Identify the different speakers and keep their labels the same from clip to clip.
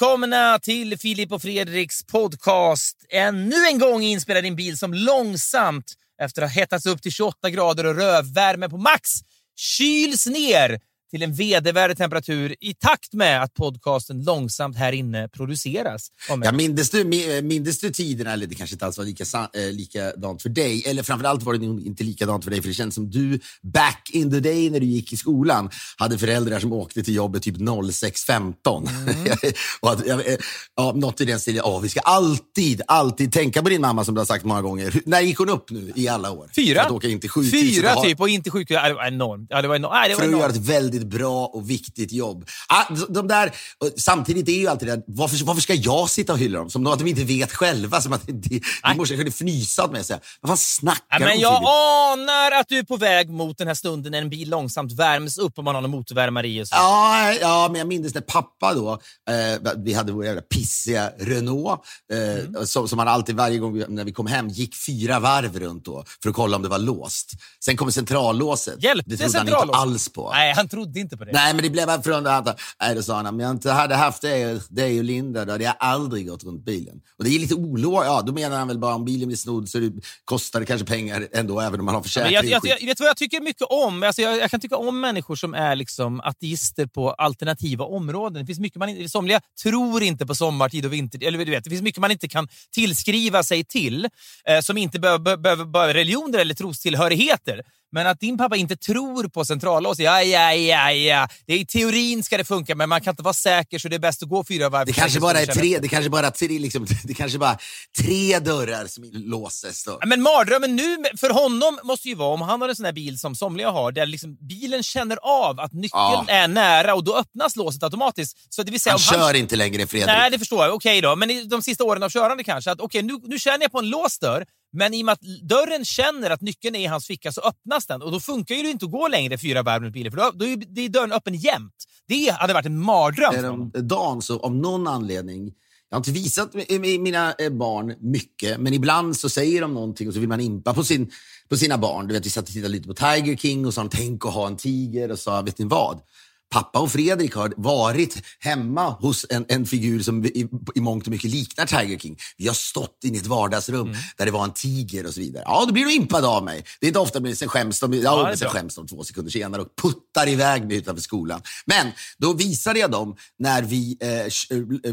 Speaker 1: välkomna till Filip och Fredriks podcast. Ännu en gång inspelad i en bil som långsamt, efter att ha hettats upp till 28 grader och rövvärme på max, kyls ner till en vedervärdig temperatur i takt med att podcasten långsamt här inne produceras.
Speaker 2: Ja, mindes, du, mindes du tiderna, eller det kanske inte alls var lika, eh, likadant för dig, eller framförallt var det inte likadant för dig, för det känns som du back in the day när du gick i skolan hade föräldrar som åkte till jobbet typ 06.15. Mm. och att, ja, något i den stilen, oh, vi ska alltid, alltid tänka på din mamma som du har sagt många gånger. när gick hon upp nu i alla år?
Speaker 1: Fyra.
Speaker 2: Att åka in till
Speaker 1: Fyra typ, och inte sjukhus. det var enormt. Ja, det var enormt. Ja, det var
Speaker 2: för
Speaker 1: enormt.
Speaker 2: att göra ett väldigt bra och viktigt jobb. Ah, de där, samtidigt är ju alltid det, varför, varför ska jag sitta och hylla dem? Som att de inte vet själva. Som att de, de morse kunde fnysa åt mig och säga, vad fan snackar
Speaker 1: ja, men Jag anar att du är på väg mot den här stunden när en bil långsamt värms upp om man har någon motorvärmare i.
Speaker 2: Ja, ja, men jag minns när pappa då, eh, vi hade vår jävla pissiga Renault, eh, mm. som, som han alltid varje gång vi, när vi kom hem gick fyra varv runt då för att kolla om det var låst. Sen kom centrallåset.
Speaker 1: Hjälpte
Speaker 2: det trodde han inte alls på.
Speaker 1: Nej, han trodde trodde inte på det.
Speaker 2: Nej, men det blev från det andra. Nej, då sa han, om jag inte hade haft det och Linda, då hade jag aldrig gått runt bilen. Och det är lite olå. Ja, då menar han väl bara om bilen blir snodd så det kostar det kanske pengar ändå, även om man har försäkring.
Speaker 1: Jag, jag, jag, vet vad jag tycker mycket om? Alltså jag, jag, kan tycka om människor som är liksom ateister på alternativa områden. Det finns mycket man somliga tror inte på sommartid och vinter. Eller du vet, det finns mycket man inte kan tillskriva sig till, eh, som inte behöver, behöver religioner eller trostillhörigheter. Men att din pappa inte tror på centrallås, ja, ja, ja, ja. Det är I teorin ska det funka, men man kan inte vara säker så det är bäst att gå fyra varv.
Speaker 2: Det kanske bara är tre, det kanske bara tre, liksom, det kanske bara tre dörrar som låses. Då.
Speaker 1: Men mardrömmen nu för honom måste ju vara, om han har en sån här bil som somliga har, där liksom bilen känner av att nyckeln ja. är nära och då öppnas låset automatiskt. Så det vill säga,
Speaker 2: han kör han... inte längre, Fredrik.
Speaker 1: Nej, det förstår jag. Okej då, men i de sista åren av körande kanske, att okej, nu, nu känner jag på en låst dörr, men i och med att dörren känner att nyckeln är i hans ficka så öppnas den och då funkar det inte att gå längre fyra varv runt bilen för då, då är dörren öppen jämt. Det hade varit en mardröm.
Speaker 2: Dagen, så av någon anledning jag har inte visat mina eh, barn mycket, men ibland så säger de någonting och så vill man impa på, sin, på sina barn. Du vet, vi satt och tittade lite på Tiger King och sa tänk att ha en tiger och sa, vet ni vad? Pappa och Fredrik har varit hemma hos en, en figur som i, i mångt och mycket liknar Tiger King. Vi har stått i ett vardagsrum mm. där det var en tiger och så vidare. Ja, då blir du impad av mig. Det är inte ofta, men sen skäms de, ja, ja, sen skäms de två sekunder senare och puttar iväg mig utanför skolan. Men då visade jag dem när vi, eh, eh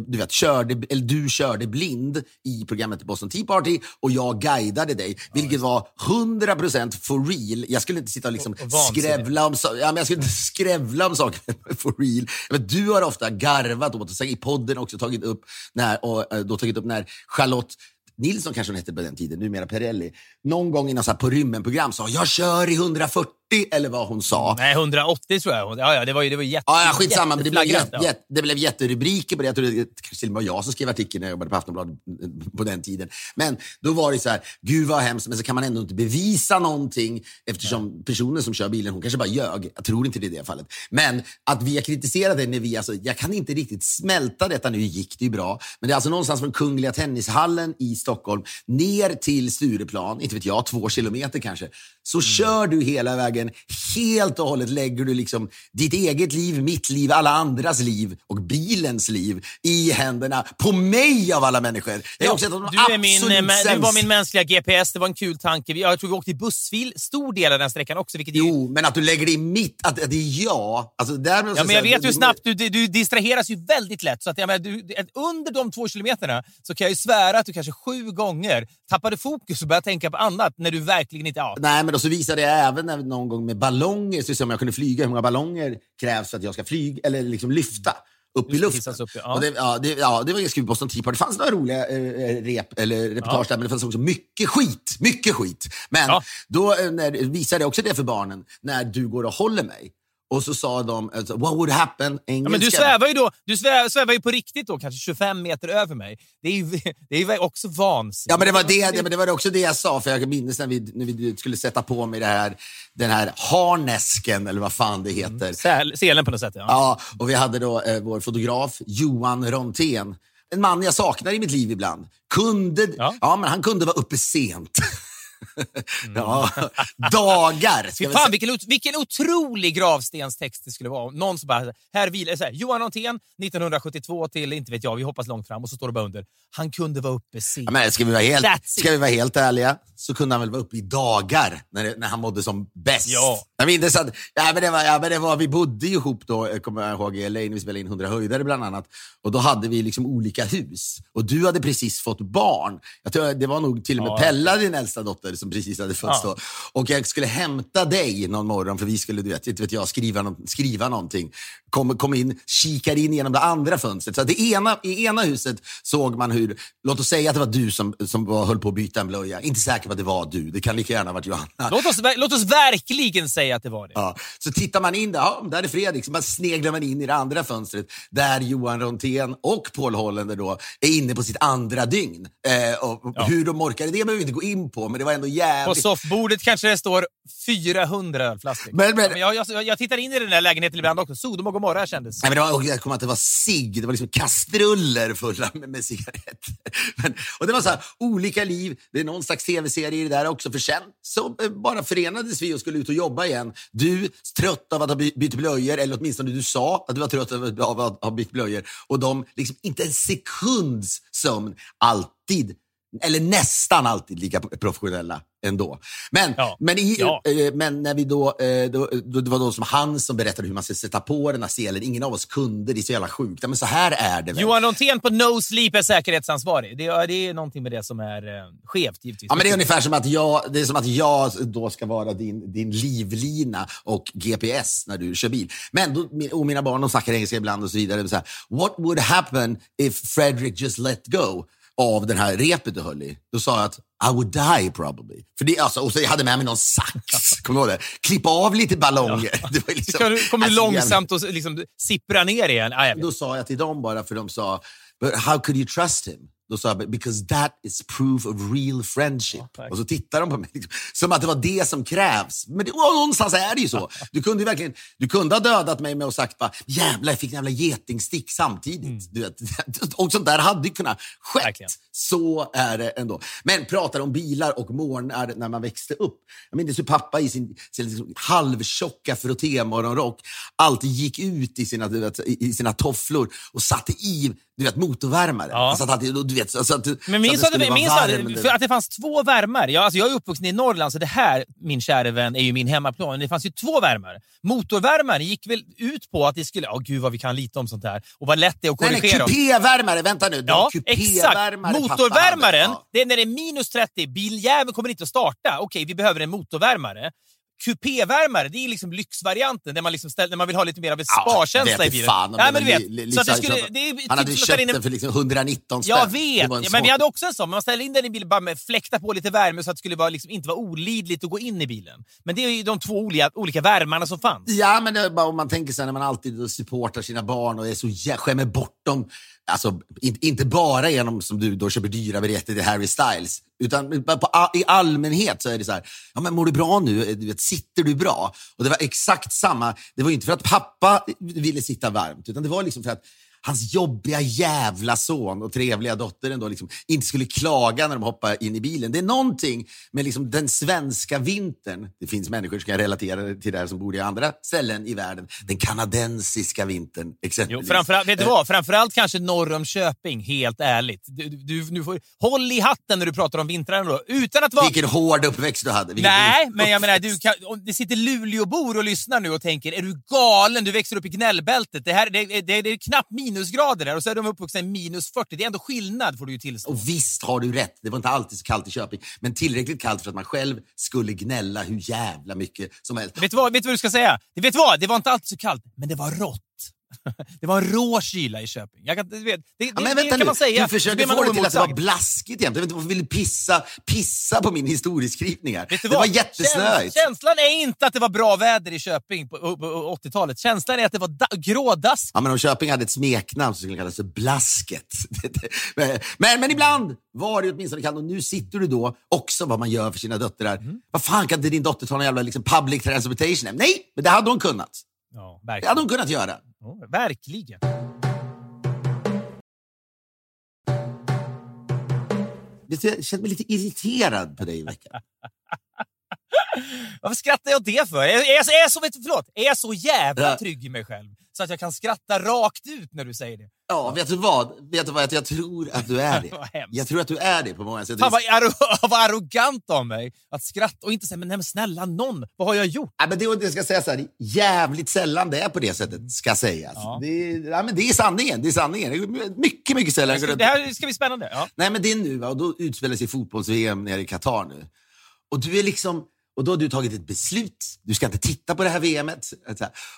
Speaker 2: du vet, körde, eller du körde blind i programmet Boston Tea Party och jag guidade dig, ja, vilket var 100% for real. Jag skulle inte sitta och liksom och, och skrävla om, ja, men jag skulle inte skrävla om saker for real. Men du har ofta garvat åt, och i podden också tagit upp när, och, eh, då tagit upp när Charlotte Nilsson kanske hon hette på den tiden, numera Perrelli, någon gång i något på rymmen-program sa jag kör i 140 eller vad hon sa.
Speaker 1: Nej, 180 tror jag. Ja, ja, det var ju det var jätte,
Speaker 2: ja, ja, skitsamma, men det blev, jätte, ja. det blev jätterubriker på det. Jag tror det kanske till och med var jag som skrev artikeln när jag jobbade på Aftonbladet på den tiden. Men då var det så här, gud vad hemskt, men så kan man ändå inte bevisa någonting eftersom ja. personen som kör bilen, hon kanske bara ljög. Jag tror inte det i det fallet. Men att vi har kritiserat vi, alltså, jag kan inte riktigt smälta detta. Nu gick det ju bra, men det är alltså någonstans från Kungliga Tennishallen i Stockholm ner till Stureplan, inte vet jag, två kilometer kanske. Så mm. kör du hela vägen, helt och hållet lägger du liksom ditt eget liv, mitt liv, alla andras liv och bilens liv i händerna på mig av alla människor.
Speaker 1: Jag är också du, är min, du var min mänskliga GPS, det var en kul tanke. Jag tror vi åkte i bussfil stor del av den sträckan också. Vilket
Speaker 2: jo, är... men att du lägger det i mitt, att, att det är jag. Alltså, där
Speaker 1: ja, men jag vet hur snabbt du, du, distraheras ju väldigt lätt. Så att, jag menar, du, under de två kilometerna så kan jag ju svära att du kanske sju gånger tappade fokus och började tänka på annat när du verkligen inte... Ja.
Speaker 2: Nej, men då så visade jag även någon gång med ballonger, så om jag kunde flyga, hur många ballonger krävs för att jag ska flyga eller liksom lyfta upp i luften. Upp, ja. Och det, ja, det, ja, det var ganska kul Boston Tea Party. Det fanns några roliga eh, rep, eller reportage ja. där, men det fanns också mycket skit. Mycket skit. Men ja. då eh, när, visade jag också det för barnen när du går och håller mig. Och så sa de, alltså, what would happen?
Speaker 1: Ja, men du svävar ju då, du svävar, svävar ju på riktigt då, kanske 25 meter över mig. Det är ju, det är ju också vansinnigt.
Speaker 2: Ja, men det var, det, men det var också det jag sa, för jag minns när vi, när vi skulle sätta på mig det här, den här harnesken, eller vad fan det mm. heter.
Speaker 1: Mm. Selen på något sätt, ja.
Speaker 2: Ja, och vi hade då eh, vår fotograf Johan Rontén, en man jag saknar i mitt liv ibland. Kunde, ja. ja men han kunde vara uppe sent. ja, dagar.
Speaker 1: Fy fan, vilken, vilken otrolig gravstenstext det skulle vara. Någon som bara, här vilar, så här, Johan Nontén, 1972 till, inte vet jag, vi hoppas långt fram. Och så står det bara under, han kunde vara uppe sent.
Speaker 2: Ja, men ska, vi vara helt, ska vi vara helt ärliga så kunde han väl vara uppe i dagar när, när han mådde som bäst.
Speaker 1: Ja.
Speaker 2: Jag minns att ja, men det var, ja, men det var, vi bodde ihop då, kommer jag ihåg, i LA när vi spelade in 100 höjdare bland annat. Och Då hade vi liksom olika hus. Och du hade precis fått barn. Jag tror Det var nog till och med ja. Pella, din äldsta dotter, som precis hade fötts ja. då. Och jag skulle hämta dig någon morgon, för vi skulle du vet, inte vet jag, skriva, no skriva någonting. Kom, kom in, kikar in genom det andra fönstret. Så det ena, I ena huset såg man hur, låt oss säga att det var du som, som var, höll på att byta en blöja. Inte säker på att det var du. Det kan lika gärna ha varit Johanna.
Speaker 1: Låt oss, låt oss verkligen säga att det var det.
Speaker 2: Ja. Så tittar man in där, ja, där är Fredrik. Så sneglar man in i det andra fönstret där Johan Rontén och Paul Hollander då är inne på sitt andra dygn. Eh, och ja. Hur de orkade det behöver vi inte gå in på, men det var ändå jävligt...
Speaker 1: På soffbordet kanske det står 400 ölflaskor. Men, men, jag, jag, jag, tittar in i den där lägenheten ibland också. Sodom och Gomorra kändes.
Speaker 2: Nej, men det var, jag kommer att det var cigg. Det var liksom kastruller fulla med, med cigaretter. Men, och det var så här, olika liv. Det är någon slags tv-serie i det där också. För sen så eh, bara förenades vi och skulle ut och jobba igen. Du trött av att ha bytt blöjor, eller åtminstone du sa att du var trött av att ha bytt blöjor. Och de, liksom inte en sekunds sömn, alltid eller nästan alltid lika professionella ändå. Men, ja. men, i, ja. eh, men när vi då, eh, då, då, det var då som han som berättade hur man ska sätta på den här selen. Ingen av oss kunde, det är så jävla sjukt. Men så här är det väl.
Speaker 1: Johan Nontén på No Sleep är säkerhetsansvarig. Det, är, det är någonting med det som är eh, skevt givetvis.
Speaker 2: Ja, men det är ungefär som att jag, det är som att jag då ska vara din, din livlina och GPS när du kör bil. Men då, och mina barn de snackar engelska ibland och så vidare. Så här, What would happen if Fredrik just let go? Av den här repet du höll i, då sa jag att I would die probably. För det, alltså, och så jag hade med mig någon sax, kommer du ihåg det? Klippa av lite ballonger. Ja.
Speaker 1: Det var liksom, så kommer du alltså, långsamt och liksom sippra ner igen. Ah,
Speaker 2: då sa jag till dem bara, för de sa, But how could you trust him? Då sa jag, because that is proof of real friendship. Oh, och så tittar de på mig liksom, som att det var det som krävs. Men det, någonstans är det ju så. Du kunde, verkligen, du kunde ha dödat mig med att sagt bara, jävlar jag fick en jävla getingstick samtidigt. Mm. Du vet, och sånt där hade ju kunnat skett. Verkligen. Så är det ändå. Men pratar om bilar och morgnar när man växte upp. Jag minns hur pappa i sin, sin liksom halvtjocka frottémorgonrock alltid gick ut i sina, vet, i sina tofflor och satte i du vet, motorvärmare. Ja. Alltså att alltid, du vet, så att,
Speaker 1: Men minns att, det, att, att det fanns två värmare. Jag, alltså jag är uppvuxen i Norrland, så det här, min kära vän, är ju min hemmaplan. Det fanns ju två värmare. Motorvärmaren gick väl ut på att det skulle... Åh oh, gud vad vi kan lite om sånt här. Och vad lätt det är att korrigera.
Speaker 2: Nej, nej kupévärmare! Vänta nu.
Speaker 1: Ja, exakt. Motorvärmaren, ja. det är när det är minus 30. Biljäveln kommer inte att starta. Okej, vi behöver en motorvärmare kupévärmare, det är liksom lyxvarianten där man, liksom ställ, där man vill ha lite mer av en sparkänsla
Speaker 2: ja,
Speaker 1: i bilen.
Speaker 2: Fan, ja, men du vet, så att det skulle, det är, han hade typ köpt den för liksom 119 spänn.
Speaker 1: Jag vet, ja, men vi hade också en sån. Man ställer in den i bilen bara med fläkta på lite värme så att det skulle vara, liksom, inte vara olidligt att gå in i bilen. Men det är ju de två olika, olika värmarna som fanns.
Speaker 2: Ja, men det bara om man tänker sig när man alltid supportar sina barn och är så skämmer bort dem Alltså, inte bara genom som du då köper dyra biljetter till Harry Styles, utan på, i allmänhet så är det så här, ja, men mår du bra nu? Eh, du vet, sitter du bra? Och Det var exakt samma. Det var inte för att pappa ville sitta varmt, utan det var liksom för att hans jobbiga jävla son och trevliga dotter ändå liksom inte skulle klaga när de hoppar in i bilen. Det är någonting med liksom den svenska vintern. Det finns människor som kan relatera till det här som bor i andra ställen i världen. Den kanadensiska vintern exempelvis.
Speaker 1: Jo, framförallt, vet du vad? Framförallt kanske norr om Köping, helt ärligt. Du, du, du får, håll i hatten när du pratar om vintrarna då. Utan att vara...
Speaker 2: Vilken hård uppväxt du hade. Vilken
Speaker 1: Nej, men jag menar, du kan, det sitter Luleåbor och lyssnar nu och tänker, är du galen? Du växer upp i gnällbältet. Det, här, det, det, det är knappt minus minusgrader där och så är de uppvuxna i minus 40. Det är ändå skillnad får du ju tillstå.
Speaker 2: Och visst har du rätt. Det var inte alltid så kallt i Köping. Men tillräckligt kallt för att man själv skulle gnälla hur jävla mycket som helst.
Speaker 1: Vet du vad, vet du vad du ska säga? Vet du vad? Det var inte alltid så kallt, men det var rått. Det var en rå kyla i Köping. Jag kan, vet, det, ja, men det, kan man säga.
Speaker 2: Du försöker få det till att det var blaskigt jämt. Jag vet inte varför du vill pissa, pissa på min historieskrivning här. Det var jättesnöigt.
Speaker 1: Känslan är inte att det var bra väder i Köping på, på, på 80-talet. Känslan är att det var da, grådask.
Speaker 2: Ja, men om Köping hade ett smeknamn så skulle det kallas för Blasket. men, men, men, ibland var det åtminstone kallt och nu sitter du då också vad man gör för sina döttrar. Mm. Vad fan kan inte din dotter ta någon jävla liksom, public transportation? Nej, men det hade hon kunnat. Ja, verkligen. Det hade hon kunnat göra.
Speaker 1: Oh, verkligen.
Speaker 2: Jag känner mig lite irriterad på dig i veckan.
Speaker 1: Varför skrattar jag åt det för? Är jag, är jag, är jag så, vet, förlåt, är jag så jävla
Speaker 2: Ja.
Speaker 1: trygg i mig själv så att jag kan skratta rakt ut när du säger det?
Speaker 2: Ja, vet du vad? Vet du vad? Jag tror att du är det. Jag tror att du är det på många sätt.
Speaker 1: Fan vad, arro, vad arrogant av mig att skratta och inte säga men, nej, men snälla någon, vad har jag gjort?
Speaker 2: Ja, men det, det ska säga så här, jävligt sällan det är på det sättet, ska sägas.
Speaker 1: Ja.
Speaker 2: Det, är- ja, men det är sanningen. Det är sanningen. Mycket, mycket sällan.
Speaker 1: Det här ska bli spännande. Ja.
Speaker 2: Nej, men det är nu, och då utspelar sig fotbolls-VM nere i Qatar nu. Och du är liksom... Och då har du tagit ett beslut. Du ska inte titta på det här VMet. Så.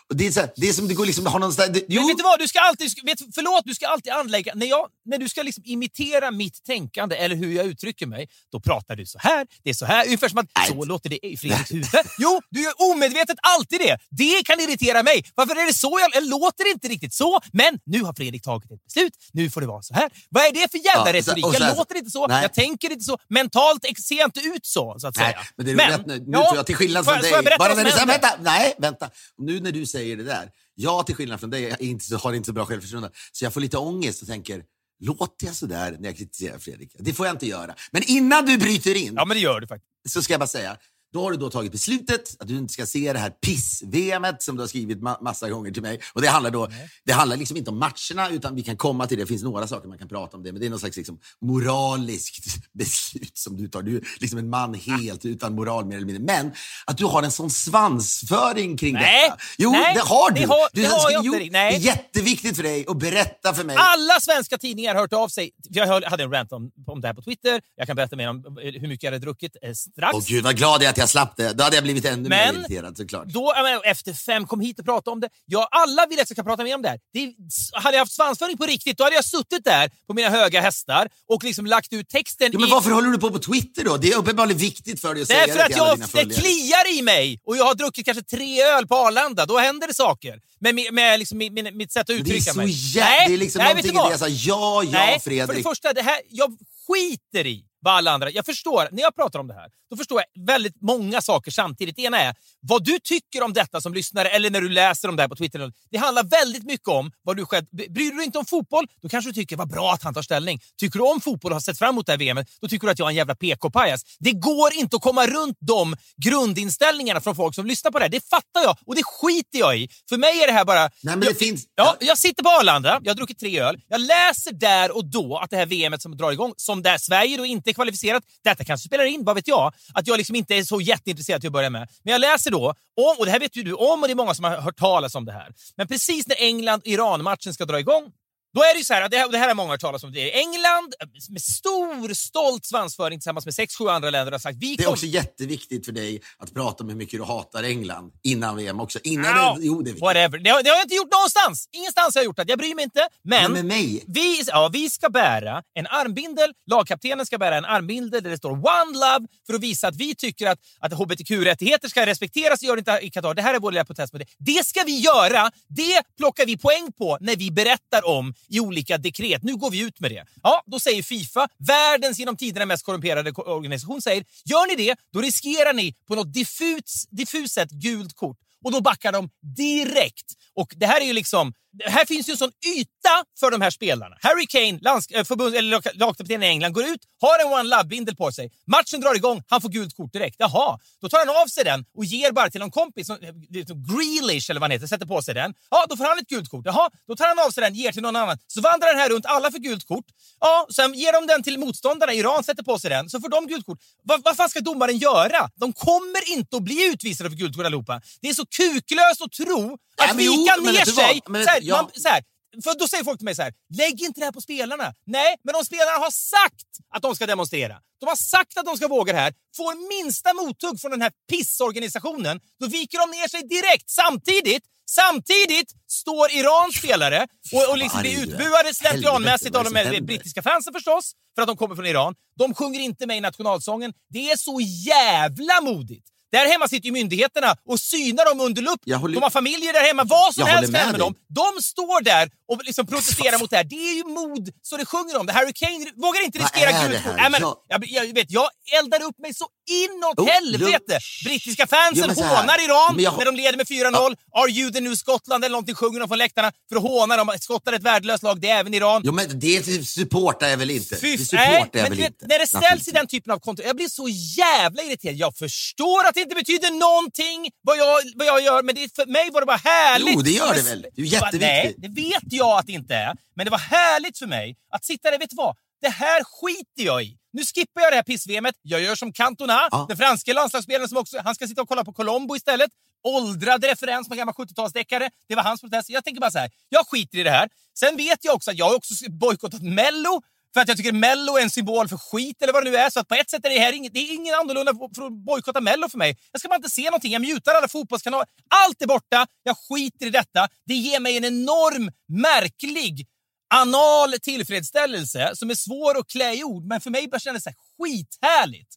Speaker 2: Och det, är så här, det är som det går liksom... Har någon där, det,
Speaker 1: Men vet du vad? Du ska alltid, vet, förlåt, du ska alltid anlägga... När, jag, när du ska liksom imitera mitt tänkande eller hur jag uttrycker mig, då pratar du så här, det är så här. Ungefär som att
Speaker 2: Nej.
Speaker 1: så låter det i Fredriks huvud. Jo, du gör omedvetet alltid det. Det kan irritera mig. Varför är det så? Jag, jag låter inte riktigt så. Men nu har Fredrik tagit ett beslut. Nu får det vara så här. Vad är det för jävla
Speaker 2: Ja, så-
Speaker 1: retorik?
Speaker 2: och så
Speaker 1: Jag låter inte så.
Speaker 2: Nej.
Speaker 1: Jag tänker inte så. Mentalt ser jag inte ut så, så att
Speaker 2: Nej,
Speaker 1: säga.
Speaker 2: men det är nu.
Speaker 1: Ja,
Speaker 2: tror jag till skillnad
Speaker 1: får
Speaker 2: från
Speaker 1: jag-
Speaker 2: dig.
Speaker 1: får jag
Speaker 2: bara när du, säger, vänta, nej, vänta. Nu när du säger det där. Jag till skillnad från dig inte har inte så bra självförtroende. Så jag får lite ångest och tänker, låter jag sådär när jag kritiserar Fredrik? Det får jag inte göra. Men innan du bryter in
Speaker 1: Ja, men det gör du faktiskt.
Speaker 2: så ska jag bara säga, då har du då tagit beslutet att du inte ska se det här piss-VMet som du har skrivit ma massa gånger till mig. Och det handlar då, det handlar liksom inte om matcherna, utan vi kan komma till det. Det finns några saker man kan prata om det, men det är någon slags liksom moraliskt beslut som du tar. Du är liksom en man helt utan moral mer eller mindre. Men att du har en sån svansföring kring
Speaker 1: Nej,
Speaker 2: detta. Jo,
Speaker 1: nej,
Speaker 2: det har du.
Speaker 1: det har-
Speaker 2: du
Speaker 1: det har jag inte. Nej.
Speaker 2: Det är jätteviktigt för dig att berätta för mig.
Speaker 1: Alla svenska tidningar har hört av sig. Jag hade en rant om, om det här på Twitter. Jag kan berätta mer om eh, hur mycket jag hade druckit eh, strax.
Speaker 2: Åh gud, vad glad jag är att jag slapp det. Då hade jag blivit ännu
Speaker 1: Men-
Speaker 2: mer irriterad såklart.
Speaker 1: Då, jag efter fem, kom hit och prata om det. Ja, alla vill att jag ska prata mer om det här. Det, hade jag haft svansföring på riktigt, då hade jag suttit där på mina höga hästar och liksom lagt ut texten
Speaker 2: Ja, men
Speaker 1: i...
Speaker 2: varför håller du på på Twitter då? Det är uppenbarligen viktigt för dig att säga det
Speaker 1: att
Speaker 2: till alla
Speaker 1: jag,
Speaker 2: dina
Speaker 1: det
Speaker 2: följare.
Speaker 1: kliar i mig och jag har druckit kanske tre öl på Arlanda. Då händer det saker. Med, med, med liksom, min- min- mitt sätt att
Speaker 2: Men det är
Speaker 1: uttrycka
Speaker 2: så
Speaker 1: mig.
Speaker 2: jä... Det är liksom
Speaker 1: nej,
Speaker 2: någonting i det jag sa, ja, ja
Speaker 1: Nej, för
Speaker 2: Fredrik.
Speaker 1: det första, det här, jag skiter i vad alla andra... Jag förstår, när jag pratar om det här, då förstår jag väldigt många saker samtidigt. Det ena är vad du tycker om detta som lyssnare eller när du läser om det här på Twitter. Det handlar väldigt mycket om vad du själv... Bryr du dig inte om fotboll, då kanske du tycker vad bra att han tar ställning. Tycker du om fotboll och har sett fram emot det här VMet, då tycker du att jag är en jävla PK-pajas. Det går inte att komma runt de grundinställningarna från folk som lyssnar på det här. Det fattar jag och det skiter jag i. För mig är det här bara...
Speaker 2: Nej, men
Speaker 1: jag,
Speaker 2: det finns...
Speaker 1: Ja, jag sitter på Arlanda, jag har druckit tre öl. Jag läser där och då att det här VMet som drar igång, som där Sverige då inte kvalificerat, detta kanske spelar in, vad vet jag, att jag liksom inte är så jätteintresserad till att börja med. Men jag läser då, om, och det här vet ju du om och det är många som har hört talas om det här. Men precis när England-Iran-matchen ska dra igång, då är det så här, det här, det här har många hört talas om. Det är England med stor, stolt svansföring tillsammans med sex, sju andra länder har sagt vi
Speaker 2: Det är
Speaker 1: kom-
Speaker 2: också jätteviktigt för dig att prata om hur mycket du hatar England innan VM också. Innan
Speaker 1: Ja,
Speaker 2: det, jo, det är viktigt.
Speaker 1: Whatever. Det har, det har jag inte gjort någonstans. Ingenstans har jag gjort det. Jag bryr mig inte. Men,
Speaker 2: Men med mig?
Speaker 1: Vi, ja, vi ska bära en armbindel. Lagkaptenen ska bära en armbindel där det står One Love för att visa att vi tycker att, att hbtq-rättigheter ska respekteras. Gör det inte i Qatar. Det här är vår lilla protest mot det. Det ska vi göra. Det plockar vi poäng på när vi berättar om i olika dekret. Nu går vi ut med det. Ja, då säger Fifa, världens genom tiderna mest korrumperade organisation, säger gör ni det, då riskerar ni på något diffus, diffus sätt gult kort. Och då backar de direkt. Och det här är ju liksom... Här finns ju en sån yta för de här spelarna. Harry Kane, lagkaptenen eh, förbund, eller lagkapten i England, går ut, har en One Love-bindel på sig. Matchen drar igång, han får gult kort direkt. Jaha, då tar han av sig den och ger bara till någon kompis, som, eh, som Grealish eller vad han heter, sätter på sig den. Ja, då får han ett gult kort. Jaha, då tar han av sig den, ger till någon annan. Så vandrar den här runt, alla får gult kort. Ja, sen ger de den till motståndarna, Iran sätter på sig den, så får de gult kort. Vad, vad fan ska domaren göra? De kommer inte att bli utvisade för gult kort allihopa. Det är så kuklöst att tro att
Speaker 2: jo,
Speaker 1: vika
Speaker 2: men
Speaker 1: ner
Speaker 2: du vad?
Speaker 1: sig.
Speaker 2: Men
Speaker 1: så här,
Speaker 2: ja.
Speaker 1: man, så här, för då säger folk till mig så här, lägg inte det här på spelarna. Nej, men om spelarna har sagt att de ska demonstrera, de har sagt att de ska våga det här, får minsta mothugg från den här pissorganisationen, då viker de ner sig direkt. Samtidigt Samtidigt står Irans spelare och, och liksom blir utbuade slentrianmässigt av de här brittiska fansen förstås, för att de kommer från Iran. De sjunger inte med i nationalsången. Det är så jävla modigt. Där hemma sitter ju myndigheterna och synar dem under lupp.
Speaker 2: Håller-
Speaker 1: De har familjer där hemma. Vad som helst kan
Speaker 2: med
Speaker 1: med dem. De står där och liksom protestera mot det här. Det är ju mod så det sjunger om det. Harry Kane vågar inte
Speaker 2: Vad
Speaker 1: riskera gult
Speaker 2: det här?
Speaker 1: kort. Nej, men,
Speaker 2: Jag-
Speaker 1: jag, jag, vet, jag eldar upp mig så inåt
Speaker 2: Oh,
Speaker 1: helvete!
Speaker 2: lugn.
Speaker 1: Brittiska fansen
Speaker 2: Jo,
Speaker 1: hånar Iran
Speaker 2: jag-
Speaker 1: när de leder med 4-0. Are you the new Scotland eller någonting sjunger de från läktarna för att håna dem. Skottland är ett värdelöst lag, det är även Iran.
Speaker 2: Jo, men det supportar jag väl inte?
Speaker 1: Fy,
Speaker 2: det
Speaker 1: nej,
Speaker 2: supportar jag
Speaker 1: men
Speaker 2: väl
Speaker 1: du vet,
Speaker 2: inte?
Speaker 1: när det ställs i den typen av konto, jag blir så jävla irriterad. Jag förstår att det inte betyder någonting vad jag, vad jag gör, men det, för mig var det bara härligt.
Speaker 2: Jo, det gör det väl. Det är jätteviktigt.
Speaker 1: Nej, det vet jag att det inte är. Men det var härligt för mig att sitta där, vet du vad? Det här skiter jag i. Nu skippar jag det här piss-VMet. Jag gör som Cantona,
Speaker 2: Ja.
Speaker 1: den franska landslagsspelaren som också, han ska sitta och kolla på Colombo istället. Åldrad referens med gammal 70-talsdeckare. Det var hans protest. Jag tänker bara så här, jag skiter i det här. Sen vet jag också att jag har också bojkottat Mello för att jag tycker Mello är en symbol för skit eller vad det nu är. Så att på ett sätt är det här inget, det är ingen annorlunda för att bojkotta Mello för mig. Jag ska bara inte se någonting. Jag mutar alla fotbollskanaler. Allt är borta. Jag skiter i detta. Det ger mig en enorm, märklig, anal tillfredsställelse som är svår att klä i ord. Men för mig bara kändes det skithärligt.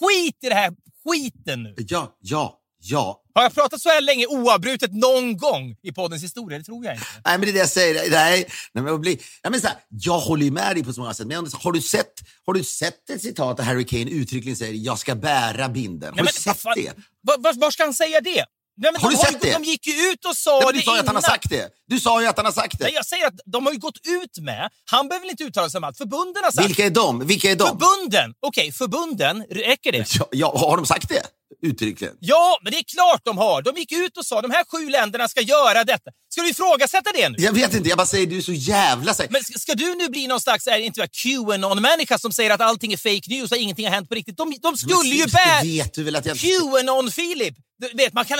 Speaker 1: Skit i det här skiten nu.
Speaker 2: Ja, ja, ja.
Speaker 1: Har jag pratat så här länge oavbrutet någon gång i poddens historia? Det tror jag inte.
Speaker 2: Nej, men det är det jag säger. Nej, nej, men jag, blir, ja, men så här, jag håller ju med dig på så många sätt. Men jag har, du sett, har du sett ett citat där Harry Kane uttryckligen säger jag ska bära binden? Har
Speaker 1: Nej,
Speaker 2: du
Speaker 1: men vad
Speaker 2: sett
Speaker 1: fan-
Speaker 2: det?
Speaker 1: Var, var, var ska han säga det? Nej, men
Speaker 2: Har
Speaker 1: de
Speaker 2: du sett det?
Speaker 1: De gick ju ut och sa
Speaker 2: Ja, men
Speaker 1: det
Speaker 2: du sa ju att han har
Speaker 1: innan.
Speaker 2: sagt det. Du sa ju att han har sagt det.
Speaker 1: Nej, jag säger att de har ju gått ut med, han behöver väl inte uttala sig om allt, förbunden har sagt.
Speaker 2: Vilka är de? Vilka är de?
Speaker 1: Förbunden! Okej, förbunden, räcker det?
Speaker 2: Ja, ja, har de sagt det? Uttryckligen.
Speaker 1: Ja, men det är klart de har. De gick ut och sa de här sju länderna ska göra detta. Ska du ifrågasätta det nu?
Speaker 2: Jag vet inte, jag bara säger du är så jävla säker.
Speaker 1: Men ska, ska du nu bli någon slags är, inte vet, Qanon-människa som säger att allting är fake news och ingenting har hänt på riktigt? De, de skulle ju bära...
Speaker 2: Vet du väl att jag...
Speaker 1: Qanon, Filip! Du vet, man kan,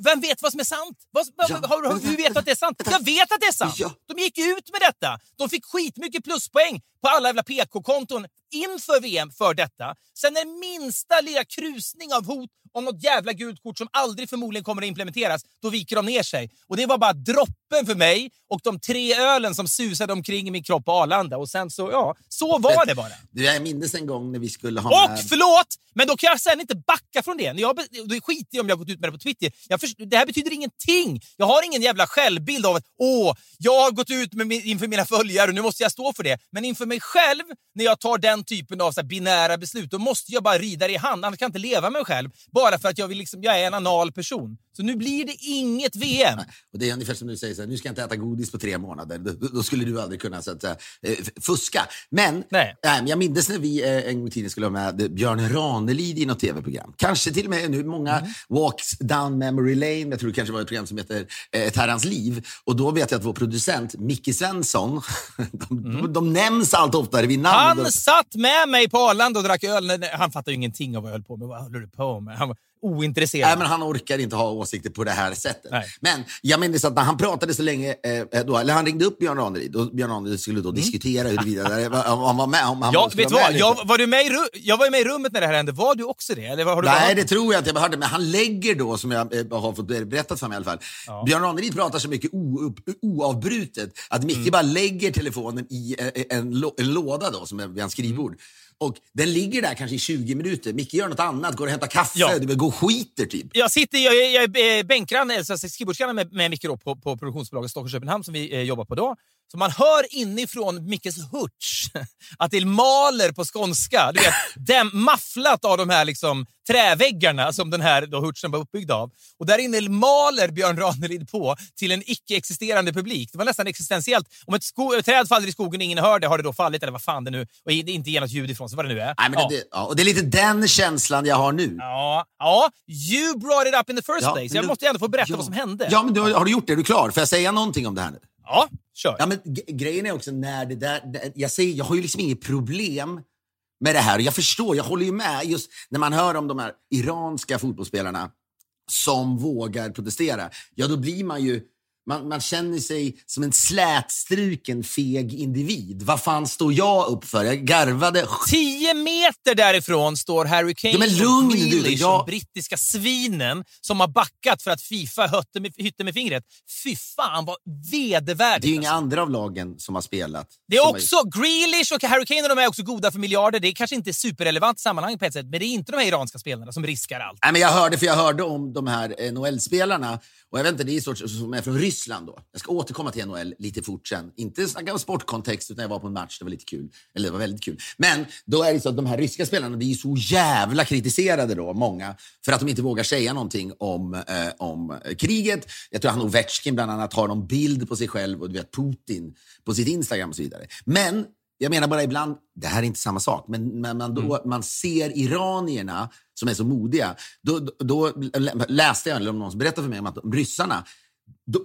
Speaker 1: vem vet vad som är sant? Vad,
Speaker 2: Ja,
Speaker 1: har, har, hur vet du att det är sant? Jag vet att det är sant!
Speaker 2: Ja.
Speaker 1: De gick ut med detta. De fick skitmycket pluspoäng på alla jävla PK-konton inför VM för detta. Sen när minsta lilla krusning av hot om något jävla gult kort som aldrig förmodligen kommer att implementeras, då viker de ner sig. Och det var bara droppen för mig och de tre ölen som susade omkring i min kropp på Arlanda. Och sen så, ja, så var det bara.
Speaker 2: Du, jag minns en gång när vi skulle ha
Speaker 1: Och
Speaker 2: med...
Speaker 1: förlåt, men då kan jag sen inte backa från det. Jag, det skiter i om jag har gått ut med det på Twitter. Jag först- det här betyder ingenting. Jag har ingen jävla självbild av att åh, jag har gått ut med min, inför mina följare och nu måste jag stå för det. Men inför mig själv, när jag tar den typen av så här, binära beslut, då måste jag bara rida det i hand. Annars kan jag inte leva med mig själv. Bara för att jag, vill liksom, jag är en anal person. Så nu blir det inget VM.
Speaker 2: Och det är ungefär som du säger, så här, nu ska jag inte äta godis på tre månader. Då, då skulle du aldrig kunna så att, säga, eh, fuska. Men,
Speaker 1: Nej.
Speaker 2: men jag minns när vi eh, en gång i tiden skulle ha med Björn Ranelid i något tv-program. Kanske till och med nu många
Speaker 1: Mm.
Speaker 2: walks down memory lane. Jag tror det kanske var ett program som heter eh, Ett herrans liv. Och då vet jag att vår producent Micke Svensson, de, de, de nämns allt oftare vid namn.
Speaker 1: Mm. Han satt med mig på Arlanda och drack öl. Han fattade ju ingenting av vad jag höll på med. Vad håller du på med? Han ointresserad.
Speaker 2: Nej, men han orkar inte ha åsikter på det här sättet.
Speaker 1: Nej.
Speaker 2: Men jag minns att när han pratade så länge, eh, då, eller han ringde upp Björn Ranelid och Björn Ranelid skulle då diskutera huruvida han var med. Om han
Speaker 1: Mm. Ja, vet
Speaker 2: vara med
Speaker 1: Jag, var du med i, jag var ju med i rummet när det här hände. Var du också det? Eller har du
Speaker 2: Nej, det tror jag inte. Jag hörde, men han lägger då, som jag eh, har fått berättat för mig i alla fall. Björn Ranelid pratar så mycket oupp- oavbrutet att Micke
Speaker 1: Mm.
Speaker 2: bara lägger telefonen i eh, en, lå- en låda då, som är vid hans skrivbord. Och den ligger där kanske i 20 minuter. Micke gör något annat, går och hämtar kaffe,
Speaker 1: Ja.
Speaker 2: du går och skiter typ.
Speaker 1: Jag sitter, jag, jag är bänkgranne, alltså skrivbordsgranne med, med Micke på, på produktionsbolaget Stockholm Köpenhamn som vi eh, jobbar på då. Så man hör inifrån Mickes hurts att det maler på skånska. Du vet, dem, mafflat av de här liksom, träväggarna som den här då, hurtsen var uppbyggd av. Och där inne maler Björn Ranelid på till en icke-existerande publik. Det var nästan existentiellt. Om ett, ett träd faller i skogen och ingen hör det, har det då fallit eller vad fan det nu och det inte ger något ljud ifrån sig, vad det nu är.
Speaker 2: Nej, men
Speaker 1: Ja.
Speaker 2: det, ja, och det är lite den känslan jag har nu.
Speaker 1: Ja, ja, you brought it up in the first
Speaker 2: Ja,
Speaker 1: place. Jag
Speaker 2: du-
Speaker 1: måste ändå få berätta
Speaker 2: ja.
Speaker 1: vad som hände.
Speaker 2: Ja, men du, har du gjort det? Är du klar? Får jag säga någonting om det här nu?
Speaker 1: Ja, kör.
Speaker 2: Ja, men grejen är också när det där... Jag, säger, jag har ju liksom inget problem med det här. Jag förstår, jag håller ju med. Just när man hör om de här iranska fotbollsspelarna som vågar protestera, ja då blir man ju... Man, man känner sig som en slätstruken, feg individ. Vad fan står jag upp för? Jag garvade.
Speaker 1: Tio meter därifrån står Harry Kane
Speaker 2: Ja, men lugn
Speaker 1: och Grealish,
Speaker 2: jag-
Speaker 1: brittiska svinen som har backat för att Fifa hötte med, hytte med fingret. Fy fan vad vedervärdigt.
Speaker 2: Det är ju inga
Speaker 1: alltså.
Speaker 2: andra av lagen som har spelat.
Speaker 1: Det är också Grealish och Harry Kane och de är också goda för miljarder. Det är kanske inte superrelevant i sammanhanget på ett sätt, men det är inte de här iranska spelarna som riskar allt.
Speaker 2: Nej, men jag hörde, för jag hörde om de här NHL-spelarna. Och jag vet inte, det är sorts, som är från Ryssland Ryssland då. Jag ska återkomma till NHL lite fort sen. Inte snacka om sportkontext, utan jag var på en match. Det var lite kul. Eller det var väldigt kul. Men då är det så att de här ryska spelarna blir så jävla kritiserade då, många, för att de inte vågar säga någonting om, eh, om kriget. Jag tror han Ovechkin bland annat har någon bild på sig själv och du vet Putin på sitt Instagram och så vidare. Men jag menar bara ibland, det här är inte samma sak, men, men man, då, mm. man ser iranierna som är så modiga. Då, då, då läste jag, eller någon berättade för mig om att ryssarna